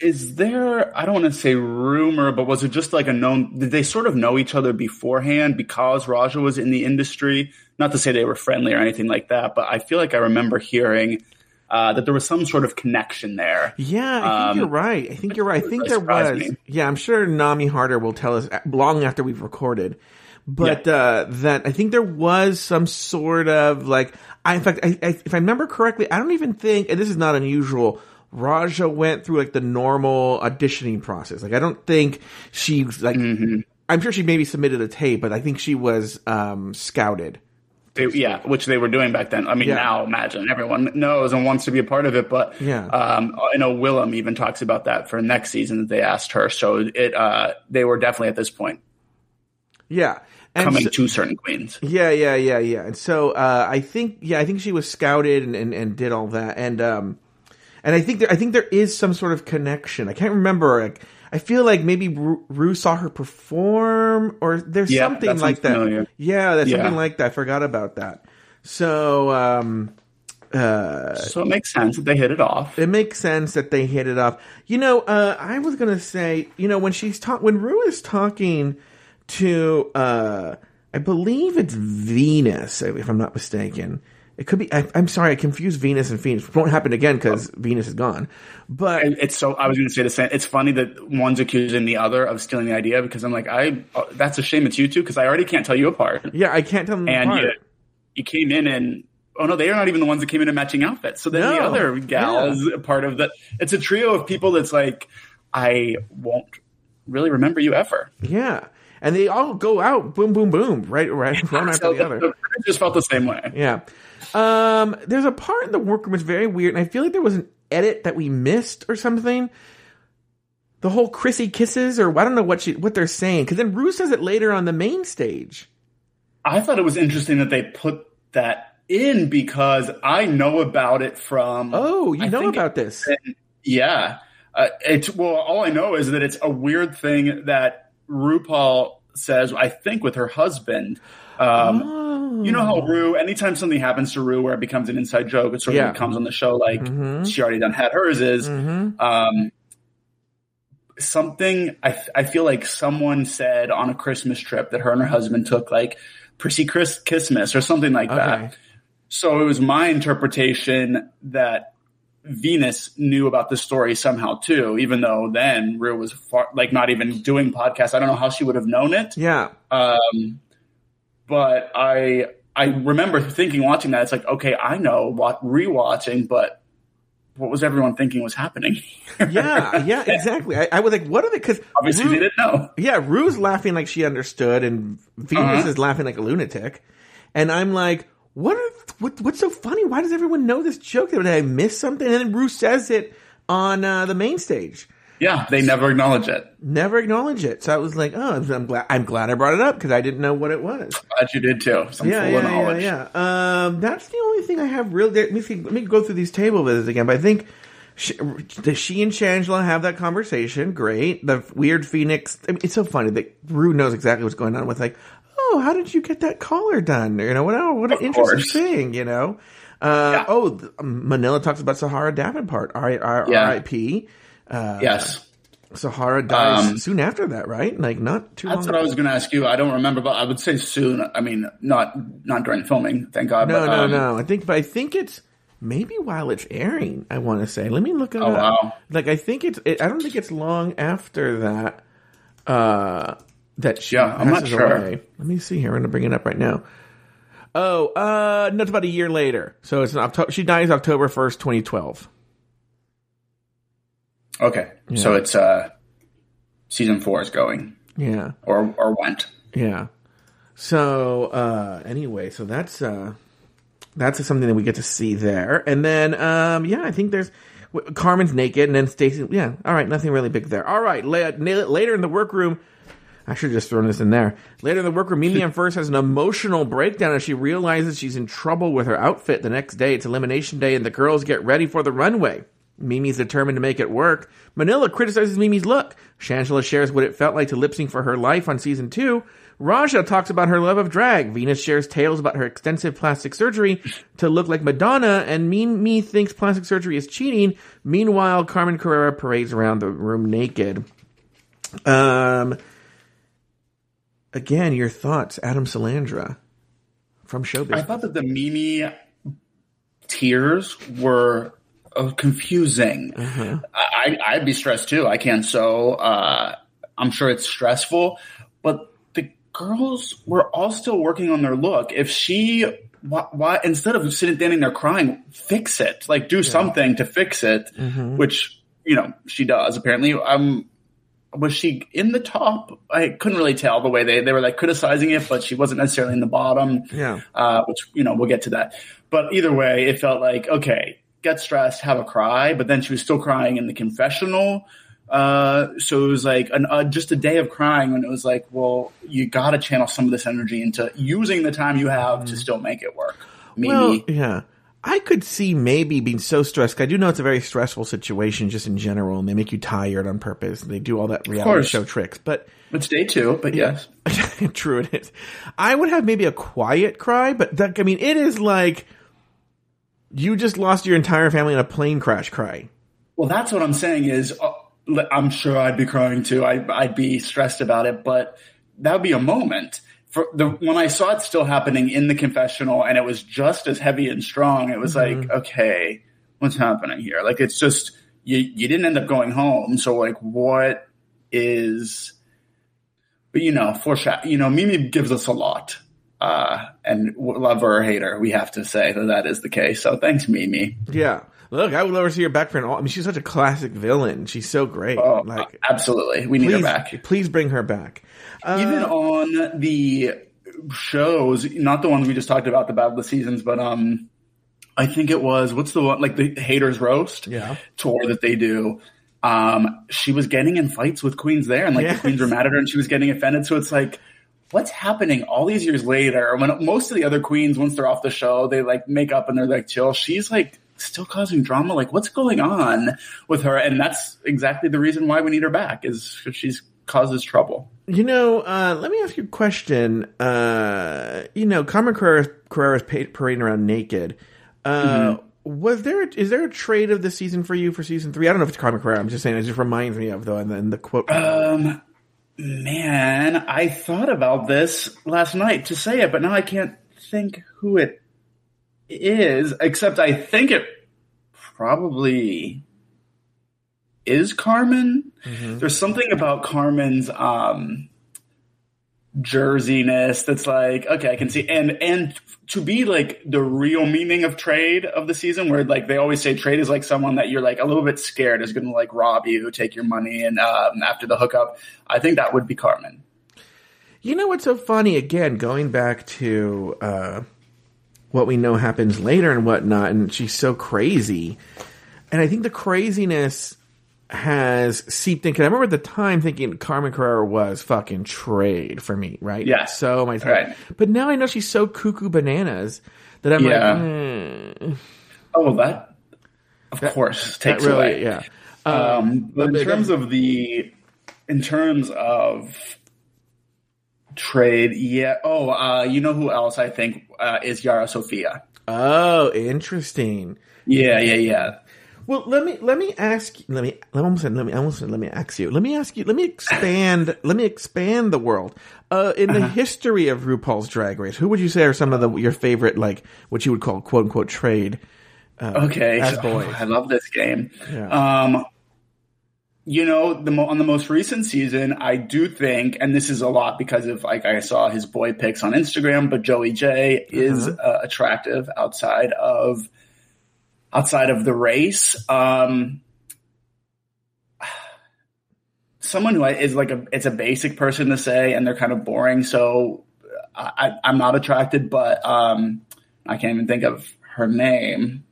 S2: is there? I don't want to say rumor, but was it just like a known? Did they sort of know each other beforehand because Raja was in the industry? Not to say they were friendly or anything like that, but I feel like I remember hearing uh, that there was some sort of connection there.
S1: Yeah, I think
S2: Um,
S1: you're right. I think you're right. I think there was.
S2: me.
S1: Yeah, I'm sure Nami Harder will tell us long after we've recorded. But uh, that I think there was some sort of like. I, in fact, I, I, if I remember correctly, I don't even think, and this is not unusual. Raja went through like the normal auditioning process. Like I don't think she like.
S2: Mm-hmm.
S1: I'm sure she maybe submitted a tape, but I think she was um, scouted.
S2: They, yeah, which they were doing back then. I mean,
S1: Yeah.
S2: now imagine everyone knows and wants to be a part of it. But
S1: Yeah.
S2: um, I know Willam even talks about that for next season that they asked her. So it, uh, they were definitely at this point
S1: Yeah, and
S2: coming
S1: so-
S2: to certain queens.
S1: Yeah, yeah, yeah, yeah. And so uh, I think, yeah, I think she was scouted and, and, and did all that, and um, and I think there, I think there is some sort of connection. I can't remember. Like, I feel like maybe Rue, Ru saw her perform, or there's
S2: Yeah,
S1: something
S2: that
S1: like that.
S2: familiar.
S1: Yeah, there's
S2: Yeah.
S1: something like that. I forgot about that. So um, uh,
S2: So it makes sense that they hit it off.
S1: it makes sense that they hit it off. You know, uh, I was gonna say, you know, when she's talk, when Ru is talking to, uh, I believe it's Venus, if I'm not mistaken. It could be. I, I'm sorry, I confused Venus and Phoenix. It won't happen again because Venus is gone. But
S2: And It's so. I was going to say the same. It's funny that one's accusing the other of stealing the idea because I'm like, I. oh, that's a shame. It's you two because I already can't tell you apart.
S1: yeah, I can't tell them
S2: And
S1: apart.
S2: you, you came in and oh no, they are not even the ones that came in in matching outfits. So then the other gal is a part of that. It's a trio of people that's like, I won't really remember you ever.
S1: Yeah, and they all go out, boom, boom, boom, right, right, one after
S2: So
S1: the other.
S2: I just felt the same way.
S1: Yeah. Um, there's a part in the workroom that's very weird, and I feel like there was an edit that we missed or something. The whole Chrissy kisses, or I don't know what she what they're saying, because then Ru says it later on the main stage.
S2: I thought it was interesting that they put that in because I know about it from.
S1: Oh, you
S2: I
S1: know about this?
S2: Yeah. Uh, it's well, all I know is that it's a weird thing that RuPaul says. I think with her husband. Um,
S1: Oh.
S2: You know how Ru, anytime something happens to Ru where it becomes an inside joke, it sort of
S1: Yeah.
S2: becomes on the show like
S1: Mhm.
S2: she already done had hers is.
S1: Mhm.
S2: Um, something I, I feel like someone said on a Christmas trip that her and her husband took like Prissy Chris Christmas or something like
S1: Okay.
S2: that. So it was my interpretation that Venus knew about the story somehow too, even though then Ru was far, like not even doing podcasts. I don't know how she would have known it.
S1: Yeah.
S2: Um, but I I remember thinking watching that it's like okay I know what rewatching, but what was everyone thinking was happening?
S1: Yeah, yeah, exactly. I, I was like, what are they? Because
S2: Obviously they didn't know.
S1: Yeah, Ru's laughing like she understood, and Venus
S2: Uh-huh.
S1: is laughing like a lunatic. And I'm like, what? Are, what? What's so funny? Why does everyone know this joke? Did I miss something? And then Ru says it on uh, the main stage.
S2: Yeah, they never acknowledge it.
S1: Never acknowledge it. So I was like, oh, I'm glad. I'm glad I brought it up because I didn't know what it was.
S2: Glad you did too. Some
S1: Yeah,
S2: full
S1: yeah,
S2: of
S1: yeah,
S2: knowledge.
S1: yeah. Um, that's the only thing I have really. Let me see, let me go through these table visits again. But I think she, she and Shangela have that conversation. Great. The weird Phoenix. I mean, it's so funny that Ru knows exactly what's going on with like, oh, how did you get that collar done? You know, what? oh, what an
S2: Of
S1: interesting
S2: course.
S1: thing. You know. Uh,
S2: Yeah.
S1: Oh, th- Manila talks about Sahara Davenport. R- R-
S2: Yeah.
S1: R.I.P.
S2: Yes.
S1: Sahara dies
S2: Um,
S1: soon after that, right? Like not too
S2: That's what I was going to ask you. I don't remember, but I would say soon. I mean, not not during filming, thank God.
S1: No,
S2: but,
S1: no,
S2: um,
S1: no. I think, but I think it's maybe while it's airing. I want to say. Let me look it
S2: Oh,
S1: up.
S2: wow.
S1: Like I think it's. It, I don't think it's long after that. Uh, that she
S2: Yeah, I'm not sure.
S1: away. Let me see here. I'm gonna bring it up right now. Oh, uh, no, it's about a year later. So it's in October. She dies October first, 2012.
S2: Okay, so it's uh, season four is going
S1: Yeah,
S2: or or went.
S1: yeah. So uh, anyway, so that's uh, that's something that we get to see there, and then um, yeah, I think there's Carmen's naked, and then Stacy. Yeah, all right, nothing really big there. All right, la- later in the workroom. I should have just thrown this in there. Later in the workroom, Mimi Imfurst has an emotional breakdown as she realizes she's in trouble with her outfit the next day. It's elimination day, and the girls get ready for the runway. Mimi's determined to make it work. Manila criticizes Mimi's look. Shangela shares what it felt like to lip sync for her life on season two. Raja talks about her love of drag. Venus shares tales about her extensive plastic surgery to look like Madonna, and Mimi thinks plastic surgery is cheating. Meanwhile, Carmen Carrera parades around the room naked. Um, again, your thoughts, Adam Salandra from Showbiz.
S2: I thought that the Mimi tears were uh, confusing. I, I'd be stressed too. I can't sew. Uh, I'm sure it's stressful, but the girls were all still working on their look. If she, why, why instead of sitting standing there crying, fix it. Like do something to fix it, which you know she does. Apparently, um, was she in the top? I couldn't really tell the way they, they were like criticizing it, but she wasn't necessarily in the bottom.
S1: Yeah.
S2: Uh, which, you know, we'll get to that. But either way, it felt like, okay, get stressed, have a cry, but then she was still crying in the confessional. Uh, so it was like an, uh, just a day of crying when it was like, well, you got to channel some of this energy into using the time you have to still make it work. Mimi,
S1: Well, yeah. I could see maybe being so stressed. I do know it's a very stressful situation just in general, and they make you tired on purpose. They do all that reality show tricks, but
S2: it's day two, but yes.
S1: true it is. I would have maybe a quiet cry, but that, I mean, it is like you just lost your entire family in a plane crash cry.
S2: Well, that's what I'm saying is, uh, I'm sure I'd be crying too. I, I'd be stressed about it, but that would be a moment. For the when I saw it still happening in the confessional, and it was just as heavy and strong, it was like, okay, what's happening here? Like, it's just you. You didn't end up going home, so like, what is? But you know, foreshadow. You know, Mimi gives us a lot, uh, and love her or hate her, we have to say that that is the case. So thanks, Mimi.
S1: Yeah. Look, I would love to see her back for an all. I mean, she's such a classic villain. She's so great.
S2: Oh,
S1: like,
S2: absolutely, we need
S1: please,
S2: her back.
S1: please bring her back.
S2: Even on the shows, not the ones we just talked about, the Battle of the Seasons, but um, I think it was what's the one like the Haters Roast
S1: Yeah.
S2: tour that they do. Um, she was getting in fights with queens there, and like
S1: Yes.
S2: the queens were mad at her, and she was getting offended. So it's like, what's happening all these years later? When most of the other queens, once they're off the show, they like make up and they're like chill. She's like still causing drama. Like, what's going on with her? And that's exactly the reason why we need her back is she's causes trouble.
S1: You know, uh, let me ask you a question. Uh, you know, Carmen Carrera, Carrera's parading around naked. Uh,
S2: Mm-hmm.
S1: Was there is there a trade of the season for you for season three? I don't know if it's Carmen Carrera. I'm just saying it just reminds me of though, and then the quote.
S2: Um, man, I thought about this last night to say it, but now I can't think who it is. Except I think it probably is Carmen. There's something about Carmen's um jerseyness that's like okay i can see and and to be like the real meaning of trade of the season where like they always say trade is like someone that you're like a little bit scared is gonna like rob you take your money and um, after the hookup i think that would be carmen
S1: You know what's so funny? Again, going back to uh, what we know happens later and whatnot, and she's so crazy. And I think the craziness has seeped in. Cause I remember at the time thinking Carmen Carrera was fucking trade for me, right?
S2: Yeah.
S1: So my
S2: Right.
S1: But now I know she's so cuckoo bananas that I'm
S2: Yeah.
S1: like, eh,
S2: oh well that of course
S1: that
S2: takes
S1: really,
S2: away
S1: yeah.
S2: um but in terms of the in terms of trade yeah oh uh you know who else i think uh, is yara Sofia.
S1: Oh, interesting.
S2: yeah yeah yeah
S1: Well, let me let me ask. Let me. I almost said. Let me. Almost said. Let me ask you. Let me ask you. Let me expand. let me expand the world. Uh, in the history of RuPaul's Drag Race, who would you say are some of the your favorite, like what you would call "quote unquote" trade?
S2: Okay,
S1: as boys.
S2: I love this game.
S1: Yeah.
S2: Um, you know, the mo- on the most recent season, I do think, and this is a lot because of like I saw his boy pics on Instagram, but Joey Jay is
S1: Uh-huh.
S2: uh, attractive outside of outside of the race. Um, someone who is like a it's a basic person to say, and they're kind of boring, so I, I'm not attracted. But um, I can't even think of her name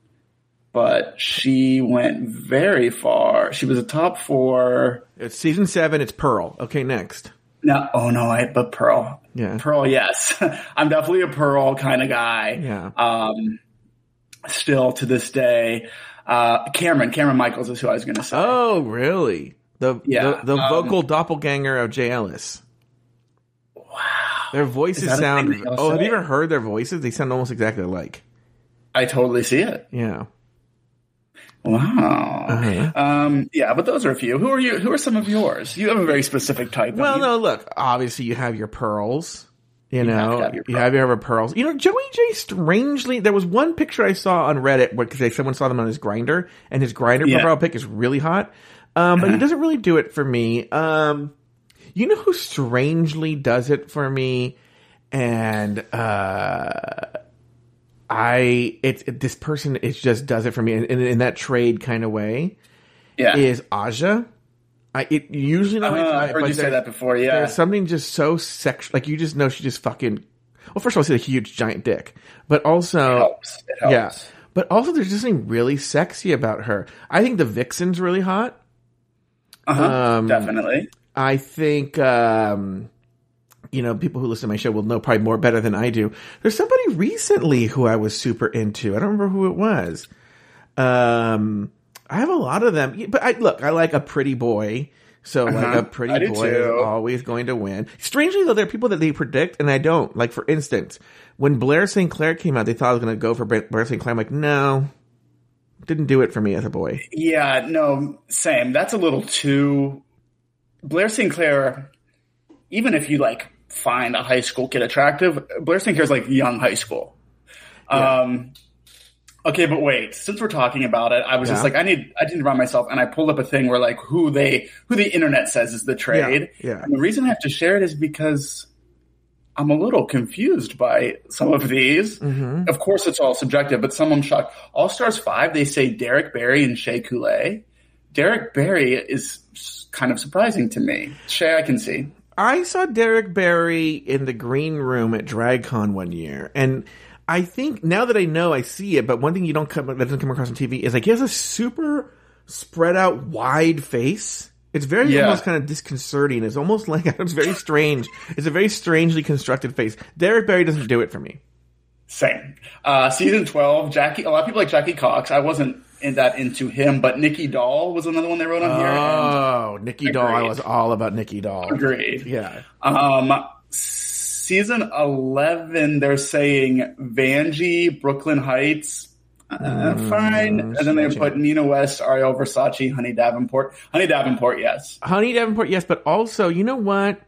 S2: but she went very far. She was a top four.
S1: It's season seven. It's Pearl. Okay, next.
S2: No, oh no, I but Pearl.
S1: Yeah.
S2: Pearl, yes, I'm definitely a Pearl kind of guy.
S1: Yeah.
S2: Um, still to this day, Uh, Cameron, Cameron Michaels is who I was going to say.
S1: Oh, really? The
S2: Yeah,
S1: the, the
S2: um,
S1: vocal doppelganger of Jay Ellis.
S2: Wow.
S1: Their voices
S2: that a thing
S1: sound. Oh, have you ever heard their voices? They sound almost exactly alike.
S2: I totally see it.
S1: Yeah.
S2: Wow.
S1: Uh-huh.
S2: Um, yeah, but those are a few. Who are you? Who are some of yours? You have a very specific type.
S1: Well, no, look. Obviously, you have your pearls. You,
S2: have
S1: know,
S2: to have your
S1: you ever pearls. You know, Joey Jay. Strangely, there was one picture I saw on Reddit because someone saw them on his Grindr, and his Grindr
S2: Yeah.
S1: profile pic is really hot. Um, but he
S2: Uh-huh.
S1: doesn't really do it for me. Um, you know who strangely does it for me, and uh, I it's it, this person it just does it for me in, in, in that trade kind of way
S2: Yeah.
S1: is Aja. I it usually not
S2: Uh, I've heard you say that before. Yeah.
S1: there's something just so sexual. Like you just know she just fucking. Well, first of all, she's a huge giant dick, but also
S2: helps. It helps.
S1: yeah, but also there's just something really sexy about her. I think the Vixen's really hot.
S2: Uh-huh.
S1: Um,
S2: Definitely.
S1: I think um, you know people who listen to my show will know probably more better than I do. There's somebody recently who I was super into. I don't remember who it was. Um, I have a lot of them, but I look. I like a pretty boy. So like
S2: Uh-huh.
S1: a pretty boy is always going to win. Strangely though, there are people that they predict and I don't. Like for instance, when Blair St. Clair came out, they thought I was going to go for Blair St. Clair. I'm like, no, didn't do it for me as a boy.
S2: Yeah. No. Same. That's a little too. Blair St. Clair. Even if you like find a high school kid attractive, Blair St. Clair is like young high school. Um. Okay, but wait. Since we're talking about it, I was just like, I need, I to remind myself, and I pulled up a thing where like who they, who the internet says is the trade.
S1: Yeah, yeah.
S2: And the reason I have to share it is because I'm a little confused by some of these.
S1: Mm-hmm.
S2: Of course, it's all subjective, but some I'm shocked. All Stars Five, they say Derrick Barry and Shea Coulee. Derrick Barry is kind of surprising to me. Shea, I can see.
S1: I saw Derrick Barry in the green room at DragCon one year, and I think now that I know, I see it. But one thing you don't come that doesn't come across on TV is like he has a super spread out, wide face. It's very
S2: Yeah.
S1: almost kind of disconcerting. It's almost like it's very strange. It's a very strangely constructed face. Derrick Barry doesn't do it for me.
S2: Same. Uh, season 12, Jackie, a lot of people like Jackie Cox. I wasn't in that into him, but Nicky Doll was another one they wrote on here.
S1: Oh, Nicky Doll! I was all about Nicky Doll.
S2: agreed.
S1: Yeah.
S2: Um, season 11, they're saying Vanjie, Brooke Lynn Hytes. Uh, fine. And then they put Nina West, Ariel Versace, Honey Davenport. Honey Davenport, yes.
S1: Honey Davenport, yes, but also, you know what?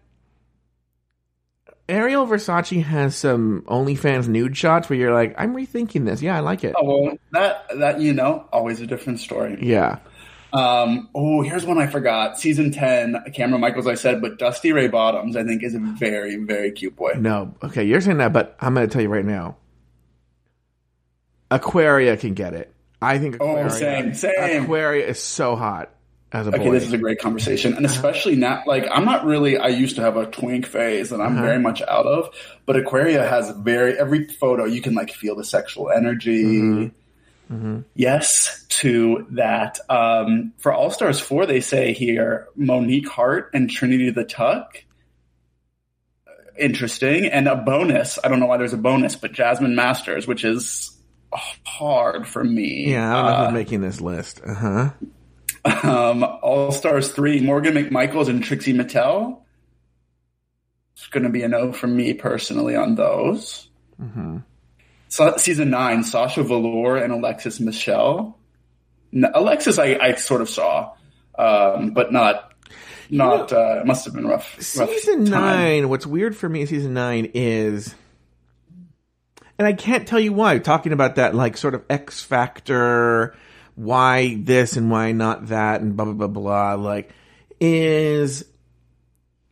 S1: Ariel Versace has some OnlyFans nude shots where you're like, I'm rethinking this. Yeah, I like it.
S2: Oh, well, that, that, you know, always a different story.
S1: Yeah.
S2: Um, oh, here's one I forgot. Season 10, Cameron Michaels, I said, but Dusty Ray Bottoms, I think, is a very, very cute boy.
S1: No. Okay, you're saying that, but I'm going to tell you right now. Aquaria can get it. I think Aquaria.
S2: Oh, same, same.
S1: Aquaria is so hot as a
S2: Okay,
S1: boy.
S2: this is a great conversation, and especially now, like I'm not really. I used to have a twink phase that I'm very much out of, but Aquaria has very every photo you can like feel the sexual energy. Yes, to that. Um, for All Stars Four, they say here Monique Heart and Trinity the Tuck. Interesting, and a bonus. I don't know why there's a bonus, but Jasmine Masters, which is hard for me.
S1: yeah, I don't know
S2: Uh,
S1: who's making this list. Uh huh.
S2: um, All Stars 3, Morgan McMichaels and Trixie Mattel. It's going to be a no from me personally on those. So, season 9, Sasha Velour and Alexis Michelle. No, Alexis, I, I sort of saw, um, but not, not, uh, it must have been rough. rough
S1: Season
S2: time.
S1: nine. What's weird for me in season nine is, and I can't tell you why. Talking about that, like sort of X factor, why this and why not that, and blah blah blah blah. Like, is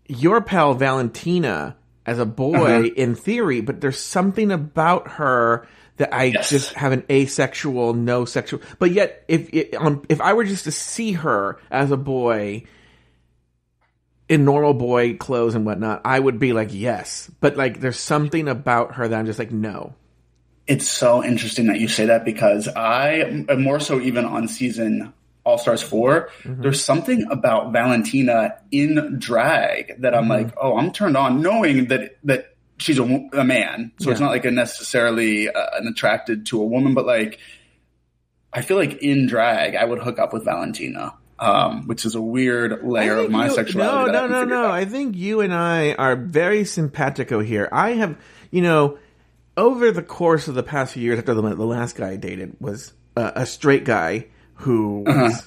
S1: your pal Valentina as a boy
S2: Uh-huh.
S1: in theory, but there's something about her that I
S2: Yes.
S1: just have an asexual, no sexual. But yet, if it, um, if I were just to see her as a boy in normal boy clothes and whatnot, I would be like, yes. But like, there's something about her that I'm just like, no.
S2: It's so interesting that you say that because I, and more so even on season All Stars 4, there's something about Valentina in drag that I'm like, oh, I'm turned on knowing that, that she's a, a man. So it's not like a necessarily uh, an attracted to a woman, but like, I feel like in drag, I would hook up with Valentina, um, which is a weird layer of my
S1: you,
S2: sexuality.
S1: No, no, no, no. I think you and I are very simpatico here. I have, you know, over the course of the past few years after the, the last guy I dated was uh, a straight guy who was, uh-huh.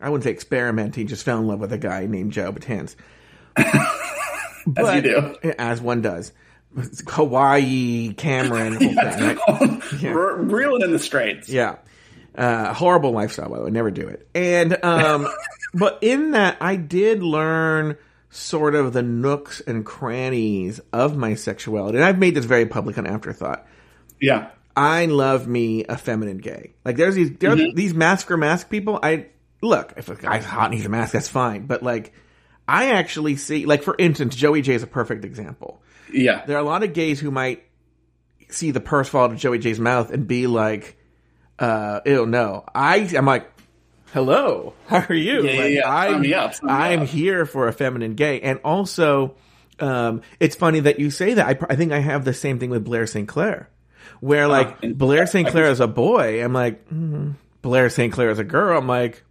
S1: I wouldn't say experimenting, just fell in love with a guy named Joe Betance.
S2: but, as you do.
S1: As one does. Hawaii, Cameron, thing, right?
S2: yeah. reeling in the straights.
S1: Yeah. Uh, horrible lifestyle, by the way. Never do it. And, um, but in that, I did learn sort of the nooks and crannies of my sexuality. And I've made this very public on Afterthought.
S2: Yeah.
S1: I love me a feminine gay. Like there's these, there's mm-hmm. these mask or mask people. I, look, if a guy's hot and he's a mask, that's fine. But like, I actually see, like for instance, Joey Jay is a perfect example.
S2: Yeah.
S1: There are a lot of gays who might see the purse fall out of Joey Jay's mouth and be like, uh, ew, no. I, I'm like, hello, how are you?
S2: Yeah, like, yeah,
S1: I'm,
S2: up,
S1: I'm
S2: up.
S1: here for a feminine gay. And also, um, it's funny that you say that. I, I think I have the same thing with Blair St. Clair, where like uh, Blair St. Clair is a boy, I'm like, mm, Blair St. Clair is a girl, I'm like,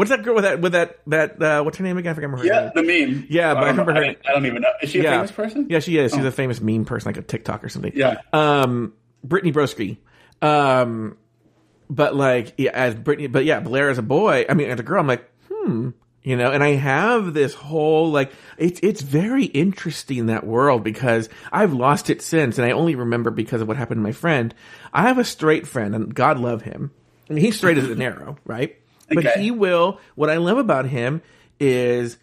S1: What's that girl with that with that that uh, what's her name again? I forget her
S2: yeah,
S1: name.
S2: Yeah, the meme.
S1: Yeah, but I, I remember her.
S2: I, I, don't even know. Is she a
S1: yeah.
S2: famous person?
S1: Yeah, she is. She's oh. a famous meme person, like a TikTok or something.
S2: Yeah.
S1: Um, Brittany Broski. Um, but like yeah, as Brittany, but yeah, Blair as a boy. I mean, as a girl, I'm like, hmm, you know. And I have this whole like it's it's very interesting that world because I've lost it since, and I only remember because of what happened to my friend. I have a straight friend, and God love him. I mean, he's straight as an arrow, right? okay. But he will. What I love about him is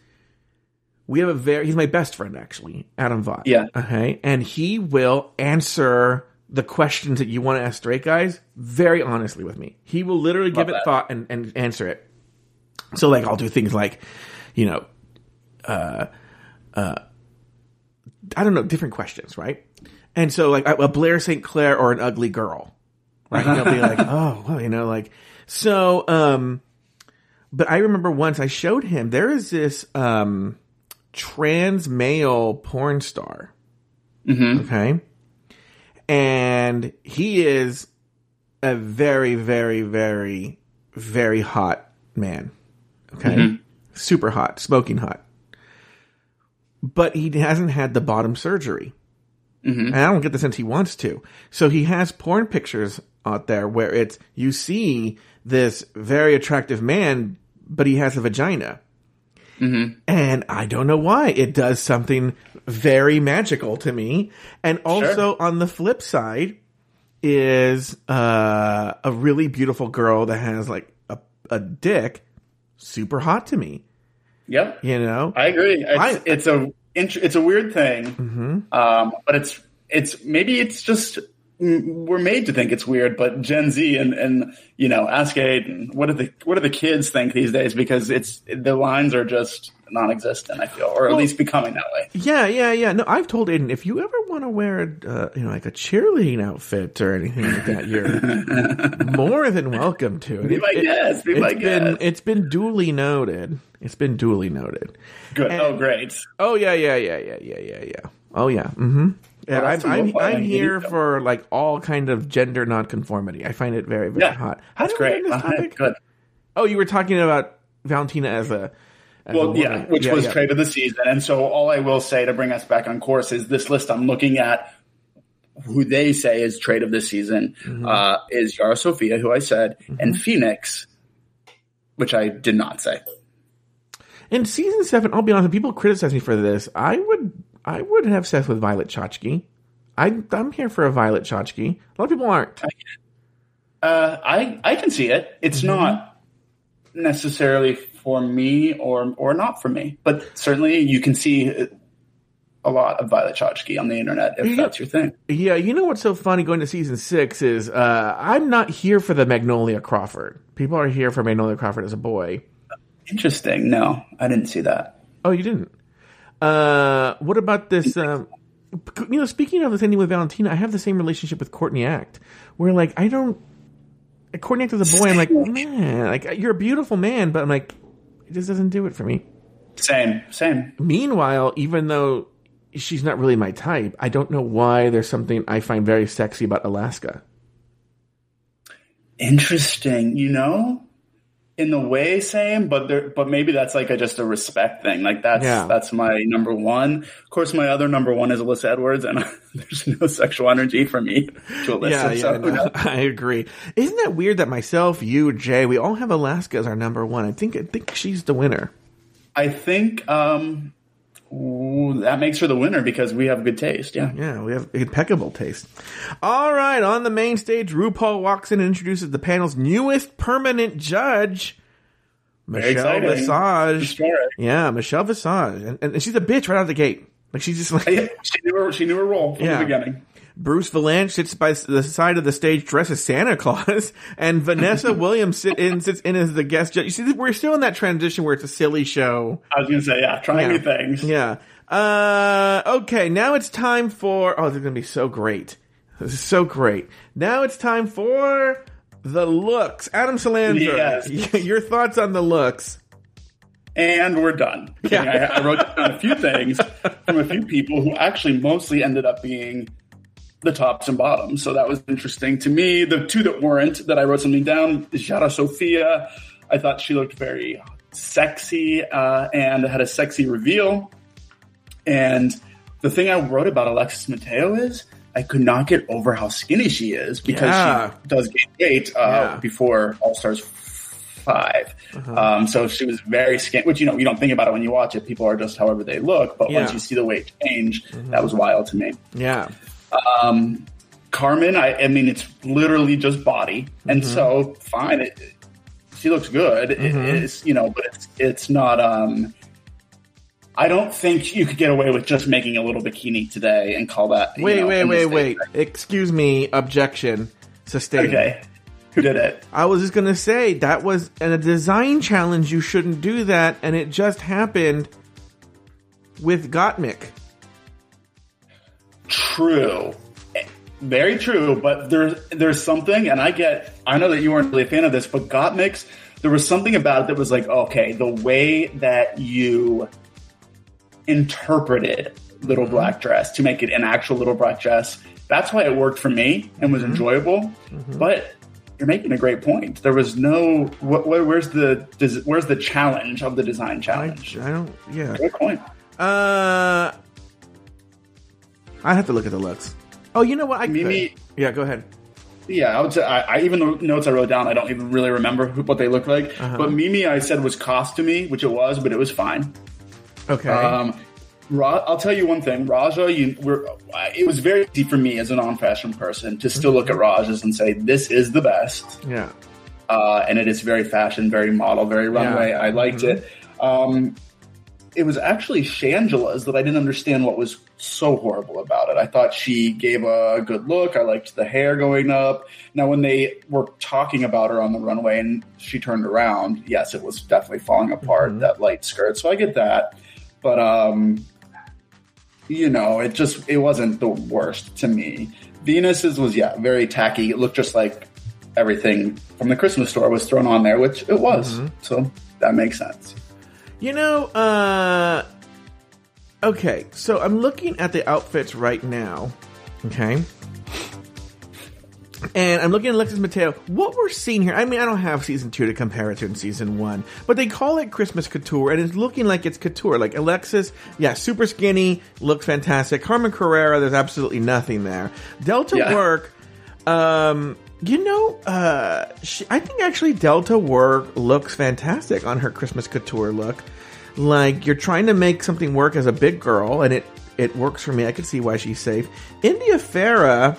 S1: we have a very. He's my best friend actually, Adam Vaught.
S2: Yeah.
S1: Okay, and he will answer the questions that you want to ask straight guys very honestly with me. He will literally love give that. it thought and, and answer it. So like I'll do things like, you know, uh, uh, I don't know, different questions, right? And so like a Blair St. Clair or an ugly girl, right? And he'll be like, oh, well, you know, like so. um but I remember once I showed him there is this um, trans male porn star.
S2: Mm-hmm.
S1: Okay. And he is a very, very, very, very hot man. Okay. Mm-hmm. Super hot, smoking hot. But he hasn't had the bottom surgery.
S2: Mm-hmm.
S1: And I don't get the sense he wants to. So he has porn pictures out there where it's, you see this very attractive man, but he has a vagina.
S2: Mm-hmm.
S1: And I don't know why. It does something very magical to me. And also sure. on the flip side is uh, a really beautiful girl that has like a, a dick, super hot to me.
S2: Yep.
S1: You know,
S2: I agree. It's, I, it's a it's a weird thing,
S1: mm-hmm.
S2: um, but it's it's maybe it's just we're made to think it's weird, but Gen Z and, and you know, ask Aiden, what do the what do the kids think these days? Because it's the lines are just non-existent. I feel, or at least becoming that way.
S1: Yeah, yeah, yeah. No, I've told Aiden if you ever want to wear, uh, you know, like a cheerleading outfit or anything like that, you're more than welcome to.
S2: Be my guest. Be my
S1: guest. It's been duly noted. It's been duly noted.
S2: Good. And, oh, great.
S1: Oh yeah, yeah, yeah, yeah, yeah, yeah, yeah. Oh yeah. Mm-hmm. Yeah, I'm, I'm, I'm here for like all kind of gender nonconformity. I find it very, very
S2: yeah,
S1: hot.
S2: How that's great. Uh, good.
S1: Oh, you were talking about Valentina as a.
S2: As well, a yeah, which yeah, was yeah. trade of the season. And so all I will say to bring us back on course is this list I'm looking at who they say is trade of the season mm-hmm. uh, is Yara Sofia, who I said, mm-hmm. and Phoenix, which I did not say.
S1: In season seven, I'll be honest, people criticize me for this. I would I would have sex with Violet Chachki. I, I'm here for a Violet Chachki. A lot of people aren't.
S2: Uh, I I can see it. It's mm-hmm. not necessarily for me or or not for me, but certainly you can see a lot of Violet Chachki on the internet if yeah. that's your thing.
S1: Yeah, you know what's so funny going to season six is uh, I'm not here for the Magnolia Crawford. People are here for Magnolia Crawford as a boy.
S2: Interesting. No, I didn't see that.
S1: Oh, you didn't. Uh, what about this? Um, you know, speaking of this thing with Valentina, I have the same relationship with Courtney Act, where like I don't. Courtney Act as a boy, I'm like, man, like you're a beautiful man, but I'm like, it just doesn't do it for me.
S2: Same, same.
S1: Meanwhile, even though she's not really my type, I don't know why there's something I find very sexy about Alaska.
S2: Interesting, you know? In the way, same, but there, but maybe that's like a, just a respect thing. Like that's
S1: Yeah.
S2: that's my number one. Of course, my other number one is Alyssa Edwards, and there's no sexual energy for me to Alyssa.
S1: Yeah, yeah,
S2: who
S1: no? I agree. Isn't that weird that myself, you, Jay, we all have Alaska as our number one? I think I think she's the winner.
S2: I think um, ooh, that makes her the winner because we have good taste. Yeah.
S1: Yeah, we have impeccable taste. All right, on the main stage, RuPaul walks in and introduces the panel's newest permanent judge, Michelle. Visage. Yeah, Michelle Visage, and, and she's a bitch right out of the gate. Like she's just like
S2: she knew her, she knew her role from
S1: Yeah.
S2: the beginning.
S1: Bruce Vilanch sits by the side of the stage dressed as Santa Claus, and Vanessa Williams sit in, sits in as the guest judge. You see, we're still in that transition where it's a silly show.
S2: I was gonna say, yeah, trying
S1: Yeah.
S2: new things.
S1: Yeah. Uh, okay, now it's time for. Oh, this is gonna be so great. This is so great. Now it's time for the looks. Adam Salandra,
S2: Yes.
S1: your thoughts on the looks?
S2: And we're done.
S1: Yeah.
S2: I, I wrote down a few things from a few people who actually mostly ended up being the tops and bottoms. So that was interesting to me. The two that weren't, that I wrote something down, is Yara Sofia. I thought she looked very sexy uh, and had a sexy reveal. And the thing I wrote about Alexis Mateo is I could not get over how skinny she is because
S1: Yeah.
S2: she does gain weight uh,
S1: Yeah.
S2: before All Stars 5
S1: Uh-huh.
S2: Um, so she was very skinny, which you know you don't think about it when you watch it. People are just however they look, but
S1: Yeah.
S2: once you see the weight change, that was wild to me.
S1: Yeah.
S2: Um, Carmen, I, I mean, it's literally just body, and
S1: Mm-hmm.
S2: so fine. It, it- she looks good. It- it's you know, but it's it's not. Um, I don't think you could get away with just making a little bikini today and call that.
S1: Wait,
S2: know,
S1: wait, wait, wait. Excuse me. Objection. Sustained.
S2: Okay, who did it?
S1: I was just gonna say that was in a design challenge. You shouldn't do that, and it just happened with Gottmik.
S2: True. Very true, but there's there's something, and I get. I know that you weren't really a fan of this, but Gottmik's, there was something about it that was like, okay, the way that you interpreted Little mm-hmm. Black Dress to make it an actual Little Black Dress, that's why it worked for me and was mm-hmm. enjoyable. Mm-hmm. But you're making a great point. There was no. Wh- wh- where's the where's the challenge of the design
S1: I,
S2: challenge?
S1: I don't. Yeah.
S2: Good point.
S1: Uh, I have to look at the looks. Oh, you know what? I
S2: Mimi-
S1: could. Yeah, go ahead.
S2: Yeah, I would say I, I even the notes I wrote down, I don't even really remember who, what they look like.
S1: Uh-huh.
S2: But Mimi, I said was costumey, which it was, but it was fine.
S1: Okay.
S2: Um, Ra- I'll tell you one thing, Raja. You, we're, it was very easy for me as a non-fashion person to still look at Rajas and say this is the best,
S1: yeah.
S2: uh, and it is very fashion, very model, very runway. I liked
S1: Mm-hmm.
S2: it. Um, it was actually Shangela's that I didn't understand what was so horrible about it. I thought she gave a good look. I liked the hair going up. Now, when they were talking about her on the runway and she turned around, yes, it was definitely falling apart,
S1: Mm-hmm.
S2: that light skirt. So I get that. But, um, you know, it just, it wasn't the worst to me. Venus's was, yeah, very tacky. It looked just like everything from the Christmas store was thrown on there, which it was.
S1: Mm-hmm.
S2: So that makes sense.
S1: You know, uh okay, so I'm looking at the outfits right now. Okay. And I'm looking at Alexis Mateo. What we're seeing here, I mean, I don't have season two to compare it to in season one, but they call it Christmas couture, and it's looking like it's couture. Like Alexis, yeah, super skinny, looks fantastic. Carmen Carrera, there's absolutely nothing there. Delta
S2: Yeah.
S1: Work, um, you know, uh, she, I think actually Delta Work looks fantastic on her Christmas couture look. Like you're trying to make something work as a big girl, and it it works for me. I can see why she's safe. India Ferrah,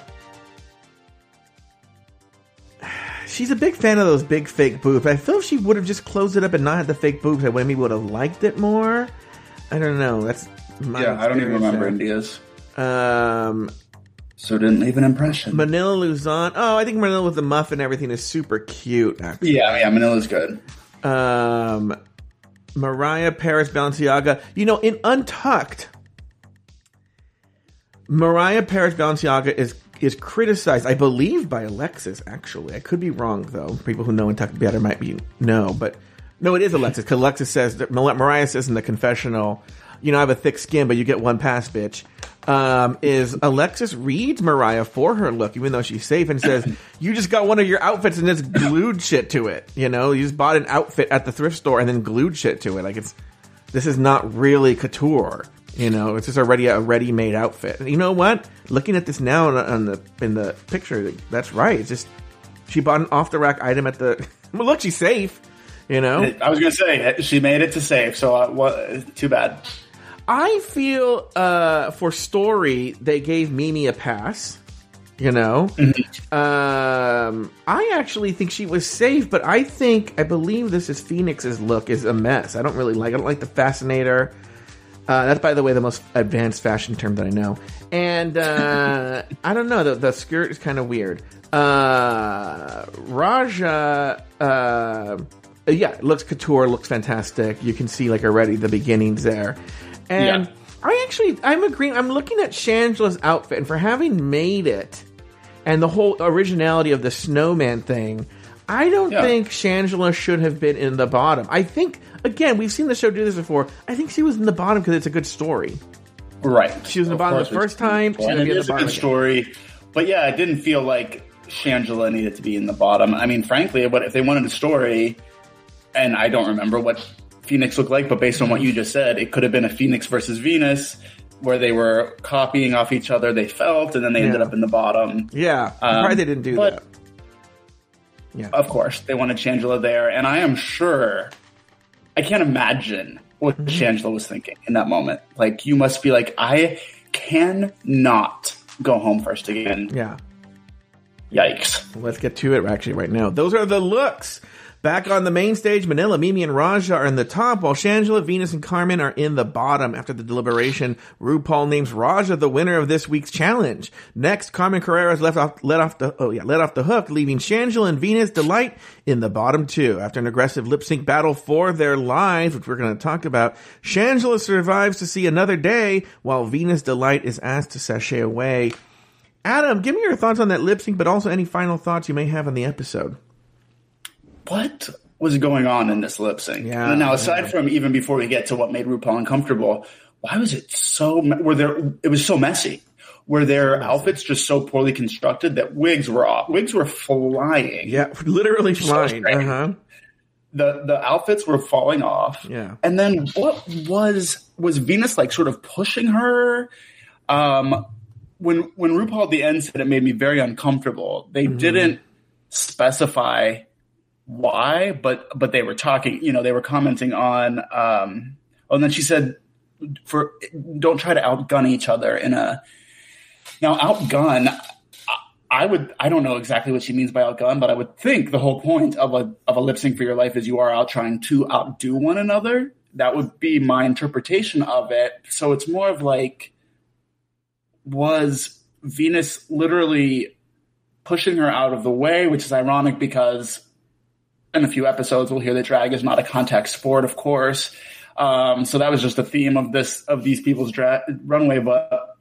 S1: she's a big fan of those big fake boobs. I feel if she would have just closed it up and not had the fake boobs, I maybe would have liked it more. I don't know. That's my
S2: Yeah, I don't even remember
S1: there.
S2: India's.
S1: Um,
S2: So it didn't leave an impression.
S1: Manila Luzon. Oh, I think Manila with the muff and everything is super cute. Actually.
S2: yeah, yeah, Manila's good.
S1: Um, Mariah Paris Balenciaga. You know, in Untucked, Mariah Paris Balenciaga is is criticized, I believe, by Alexis. Actually, I could be wrong though. People who know Untucked better might be no, but no, it is Alexis because Alexis says that Mariah says in the confessional, "You know, I have a thick skin, but you get one pass, bitch." Um, is Alexis reads Mariah for her look, even though she's safe, and says, "You just got one of your outfits and just glued shit to it. You know, you just bought an outfit at the thrift store and then glued shit to it. Like it's this is not really couture. You know, it's just already a ready-made outfit. And you know what? Looking at this now on the in the picture, that's right. It's just she bought an off-the-rack item at the. Well, look, she's safe. You know,
S2: I was gonna say she made it to safe, so uh, what? Too bad.
S1: I feel uh, for story they gave Mimi a pass. You know, um, I actually think she was safe, but I think I believe this is Phoenix's look is a mess. I don't really like. I don't like the fascinator. Uh, that's by the way the most advanced fashion term that I know. And uh, I don't know the the skirt is kind of weird. Uh, Raja, uh, yeah, it looks couture, looks fantastic. You can see like already the beginnings there. And
S2: Yeah.
S1: I actually, I'm agreeing. I'm looking at Shangela's outfit, and for having made it, and the whole originality of the snowman thing, I don't
S2: Yeah.
S1: think Shangela should have been in the bottom. I think, again, we've seen the show do this before. I think she was in the bottom because it's a good story.
S2: Right.
S1: She was in the
S2: Of
S1: bottom the first time, she's gonna be in the
S2: is a
S1: bottom
S2: good
S1: again.
S2: story, but yeah, it didn't feel like Shangela needed to be in the bottom. I mean, frankly, what if they wanted a story? And I don't remember what Phoenix looked like, but based on what you just said, it could have been a Phoenix versus Venus, where they were copying off each other. They felt, and then they ended up in the bottom.
S1: Yeah, I'm
S2: Um,
S1: surprised they didn't do that. Yeah,
S2: Of course, they wanted Shangela there, and I am sure. I can't imagine what
S1: Mm-hmm.
S2: Shangela was thinking in that moment. Like, you must be like, I cannot go home first again.
S1: yeah.
S2: Yikes.
S1: Let's get to it actually right now. Those are the looks. Back on the main stage, Manila, Mimi, and Raja are in the top, while Shangela, Venus, and Carmen are in the bottom. After the deliberation, RuPaul names Raja the winner of this week's challenge. Next, Carmen Carrera is left off, let off the, oh yeah, let off the hook, leaving Shangela and Venus D-Lite in the bottom two. After an aggressive lip sync battle for their lives, which we're going to talk about, Shangela survives to see another day, while Venus D-Lite is asked to sashay away. Adam, give me your thoughts on that lip sync, but also any final thoughts you may have on the episode.
S2: What was going on in this lip sync?
S1: Yeah,
S2: now, aside from even before we get to what made RuPaul uncomfortable, why was it so? Were there? It was so messy. Were their outfits just so poorly constructed that wigs were off? Wigs were flying.
S1: Yeah, literally flying.
S2: strange.
S1: Uh huh.
S2: the the outfits were falling off.
S1: Yeah.
S2: And then what was was Venus like sort of pushing her? Um when when RuPaul at the end said it made me very uncomfortable, they
S1: Mm-hmm.
S2: didn't specify why, but but they were talking, you know, they were commenting on um oh, and then she said for don't try to outgun each other in a now outgun I- I would I don't know exactly what she means by outgun, but I would think the whole point of a of a lip sync for your life is you are out trying to outdo one another. That would be my interpretation of it. So it's more of like was Venus literally pushing her out of the way, which is ironic because in a few episodes we'll hear that drag is not a contact sport, of course. Um, so that was just a theme of this of these people's dra- runway. But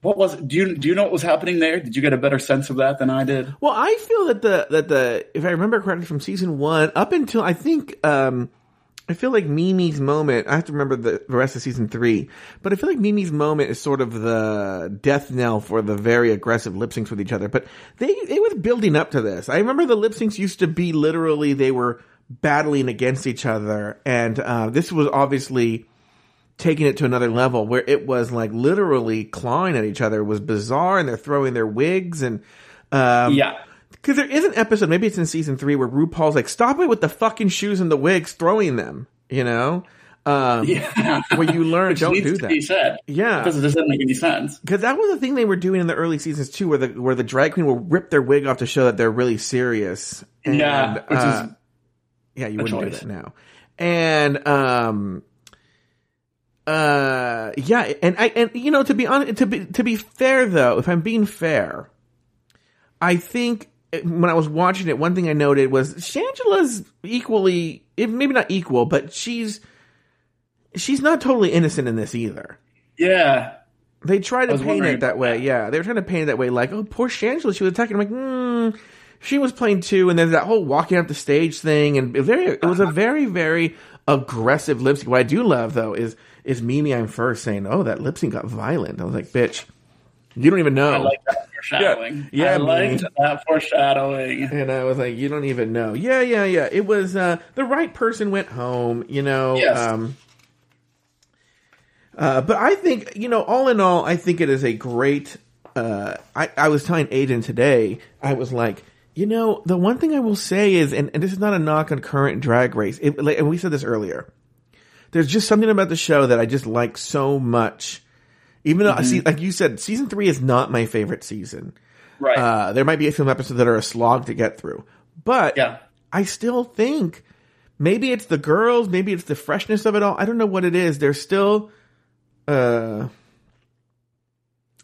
S2: what was? Do you do you know what was happening there? Did you get a better sense of that than I did?
S1: Well, I feel that the that the if I remember correctly from season one up until I think um I feel like Mimi's moment. I have to remember the, the rest of season three, but I feel like Mimi's moment is sort of the death knell for the very aggressive lip syncs with each other. But they it was building up to this. I remember the lip syncs used to be literally they were battling against each other, and uh, this was obviously taking it to another level where it was like literally clawing at each other. It was bizarre, and they're throwing their wigs and. Um,
S2: Yeah,
S1: because there is an episode, maybe it's in season three, where RuPaul's like, "Stop it with the fucking shoes and the wigs, throwing them." You know, um,
S2: yeah.
S1: where you learn don't
S2: needs
S1: do
S2: to be
S1: that.
S2: said.
S1: Yeah,
S2: because it doesn't make any sense.
S1: because that was the thing they were doing in the early seasons too, where the where the drag queen will rip their wig off to show that they're really serious. And,
S2: yeah, which
S1: uh,
S2: is
S1: yeah, you wouldn't do that now. And um, uh, yeah, and I and you know to be honest, to be to be fair though, if I'm being fair, I think when I was watching it, one thing I noted was Shangela's equally, maybe not equal, but she's she's not totally innocent in this either.
S2: yeah.
S1: They try to paint
S2: wondering
S1: it that way. Yeah, they were trying to paint it that way, like, oh, poor Shangela, she was attacking. I'm like, hmm, she was playing too. And then that whole walking up the stage thing, and it very, it was a very, very aggressive lip sync. What I do love though is is Mimi Imfurst saying, "Oh, that lip sync got violent." I was like, "Bitch, you don't even know."
S2: I like that foreshadowing.
S1: Yeah, yeah,
S2: I
S1: man.
S2: liked that foreshadowing.
S1: and I was like, "You don't even know." Yeah, yeah, yeah. It was uh, the right person went home. You know.
S2: Yes.
S1: Um, uh, but I think you know, all in all, I think it is a great. Uh, I I was telling Aiden today, I was like. You know, the one thing I will say is, and, and this is not a knock on current drag race, it, like, and we said this earlier. There's just something about the show that I just like so much. Even though I see, like you said, season three is not my favorite season.
S2: Right.
S1: Uh, there might be a few episodes that are a slog to get through, but
S2: yeah.
S1: I still think maybe it's the girls, maybe it's the freshness of it all. I don't know what it is. There's still uh,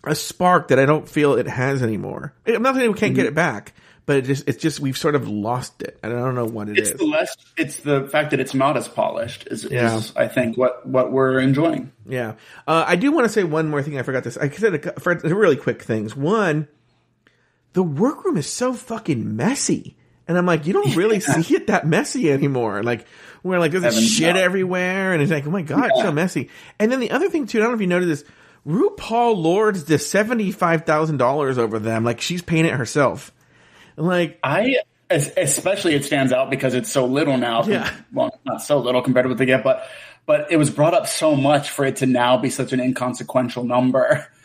S1: a spark that I don't feel it has anymore. I'm not saying we can't
S2: Mm-hmm.
S1: get it back, but it just it's just we've sort of lost it. and I don't know what it
S2: It's
S1: is.
S2: the less. It's the fact that it's not as polished. Is,
S1: Yeah.
S2: is I think what what we're enjoying.
S1: Yeah. Uh, I do want to say one more thing. I forgot this. I said a, for really quick things. One, the workroom is so fucking messy. And I'm like, you don't really see it that messy anymore. Like, where like there's shit
S2: no.
S1: everywhere, and it's like, oh my god, it's so messy. And then the other thing too, I don't know if you noticed this. RuPaul lords the seventy five thousand dollars over them, like she's paying it herself. Like,
S2: I especially it stands out because it's so little now.
S1: Yeah.
S2: Well, not so little compared to what they get, but but it was brought up so much for it to now be such an inconsequential number.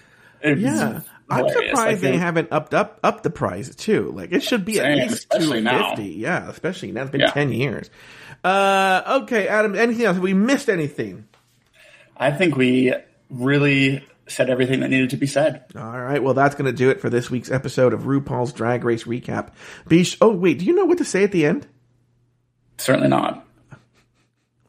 S1: Yeah, I'm surprised they haven't upped up up the price too. Like it should be at least two fifty. Yeah, especially now. It's been
S2: Yeah.
S1: ten years. Uh, okay, Adam. Anything else? Have we missed anything?
S2: I think we really said everything that needed to be said.
S1: All right. Well, that's going to do it for this week's episode of RuPaul's Drag Race recap. Be sh- oh wait, do you know what to say at the end?
S2: Certainly not.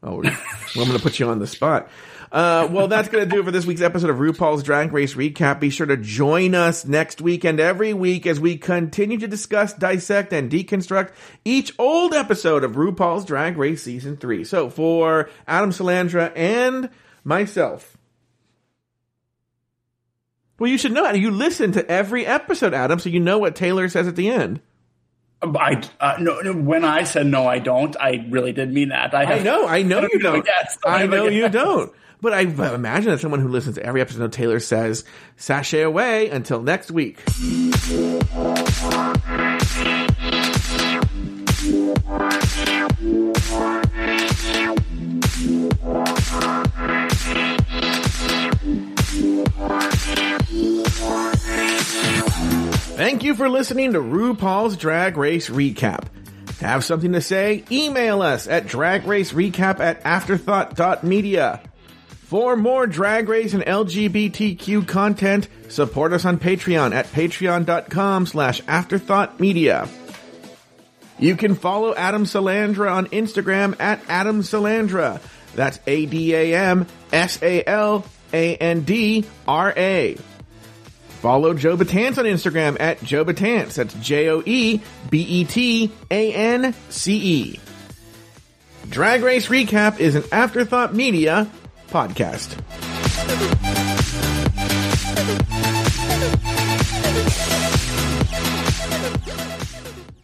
S1: Oh, well, I'm going to put you on the spot. Uh, well, that's going to do it for this week's episode of RuPaul's Drag Race Recap. Be sure to join us next week and every week as we continue to discuss, dissect, and deconstruct each old episode of RuPaul's Drag Race Season 3. So, for Adam Salandra and myself, well, you should know, you listen to every episode, Adam, so you know what Taylor says at the end.
S2: I uh, no, when I said no, I don't. I really did mean that. I,
S1: I
S2: have,
S1: know, I know
S2: don't
S1: you
S2: even have a
S1: don't.
S2: I don't
S1: I
S2: have a
S1: know you don't. But I imagine that someone who listens to every episode of Taylor says, sashay away until next week. Thank you for listening to RuPaul's Drag Race Recap. Have something to say? Email us at dragracerecap at afterthought.media. For more Drag Race and LGBTQ content, support us on Patreon at patreon.com slash afterthoughtmedia. You can follow Adam Salandra on Instagram at Adam Salandra. That's A-D-A-M-S-A-L-A-N-D-R-A. Follow Joe Betance on Instagram at Joe Betance. That's J O E B E T A N C E. Drag Race Recap is an Afterthought Media podcast.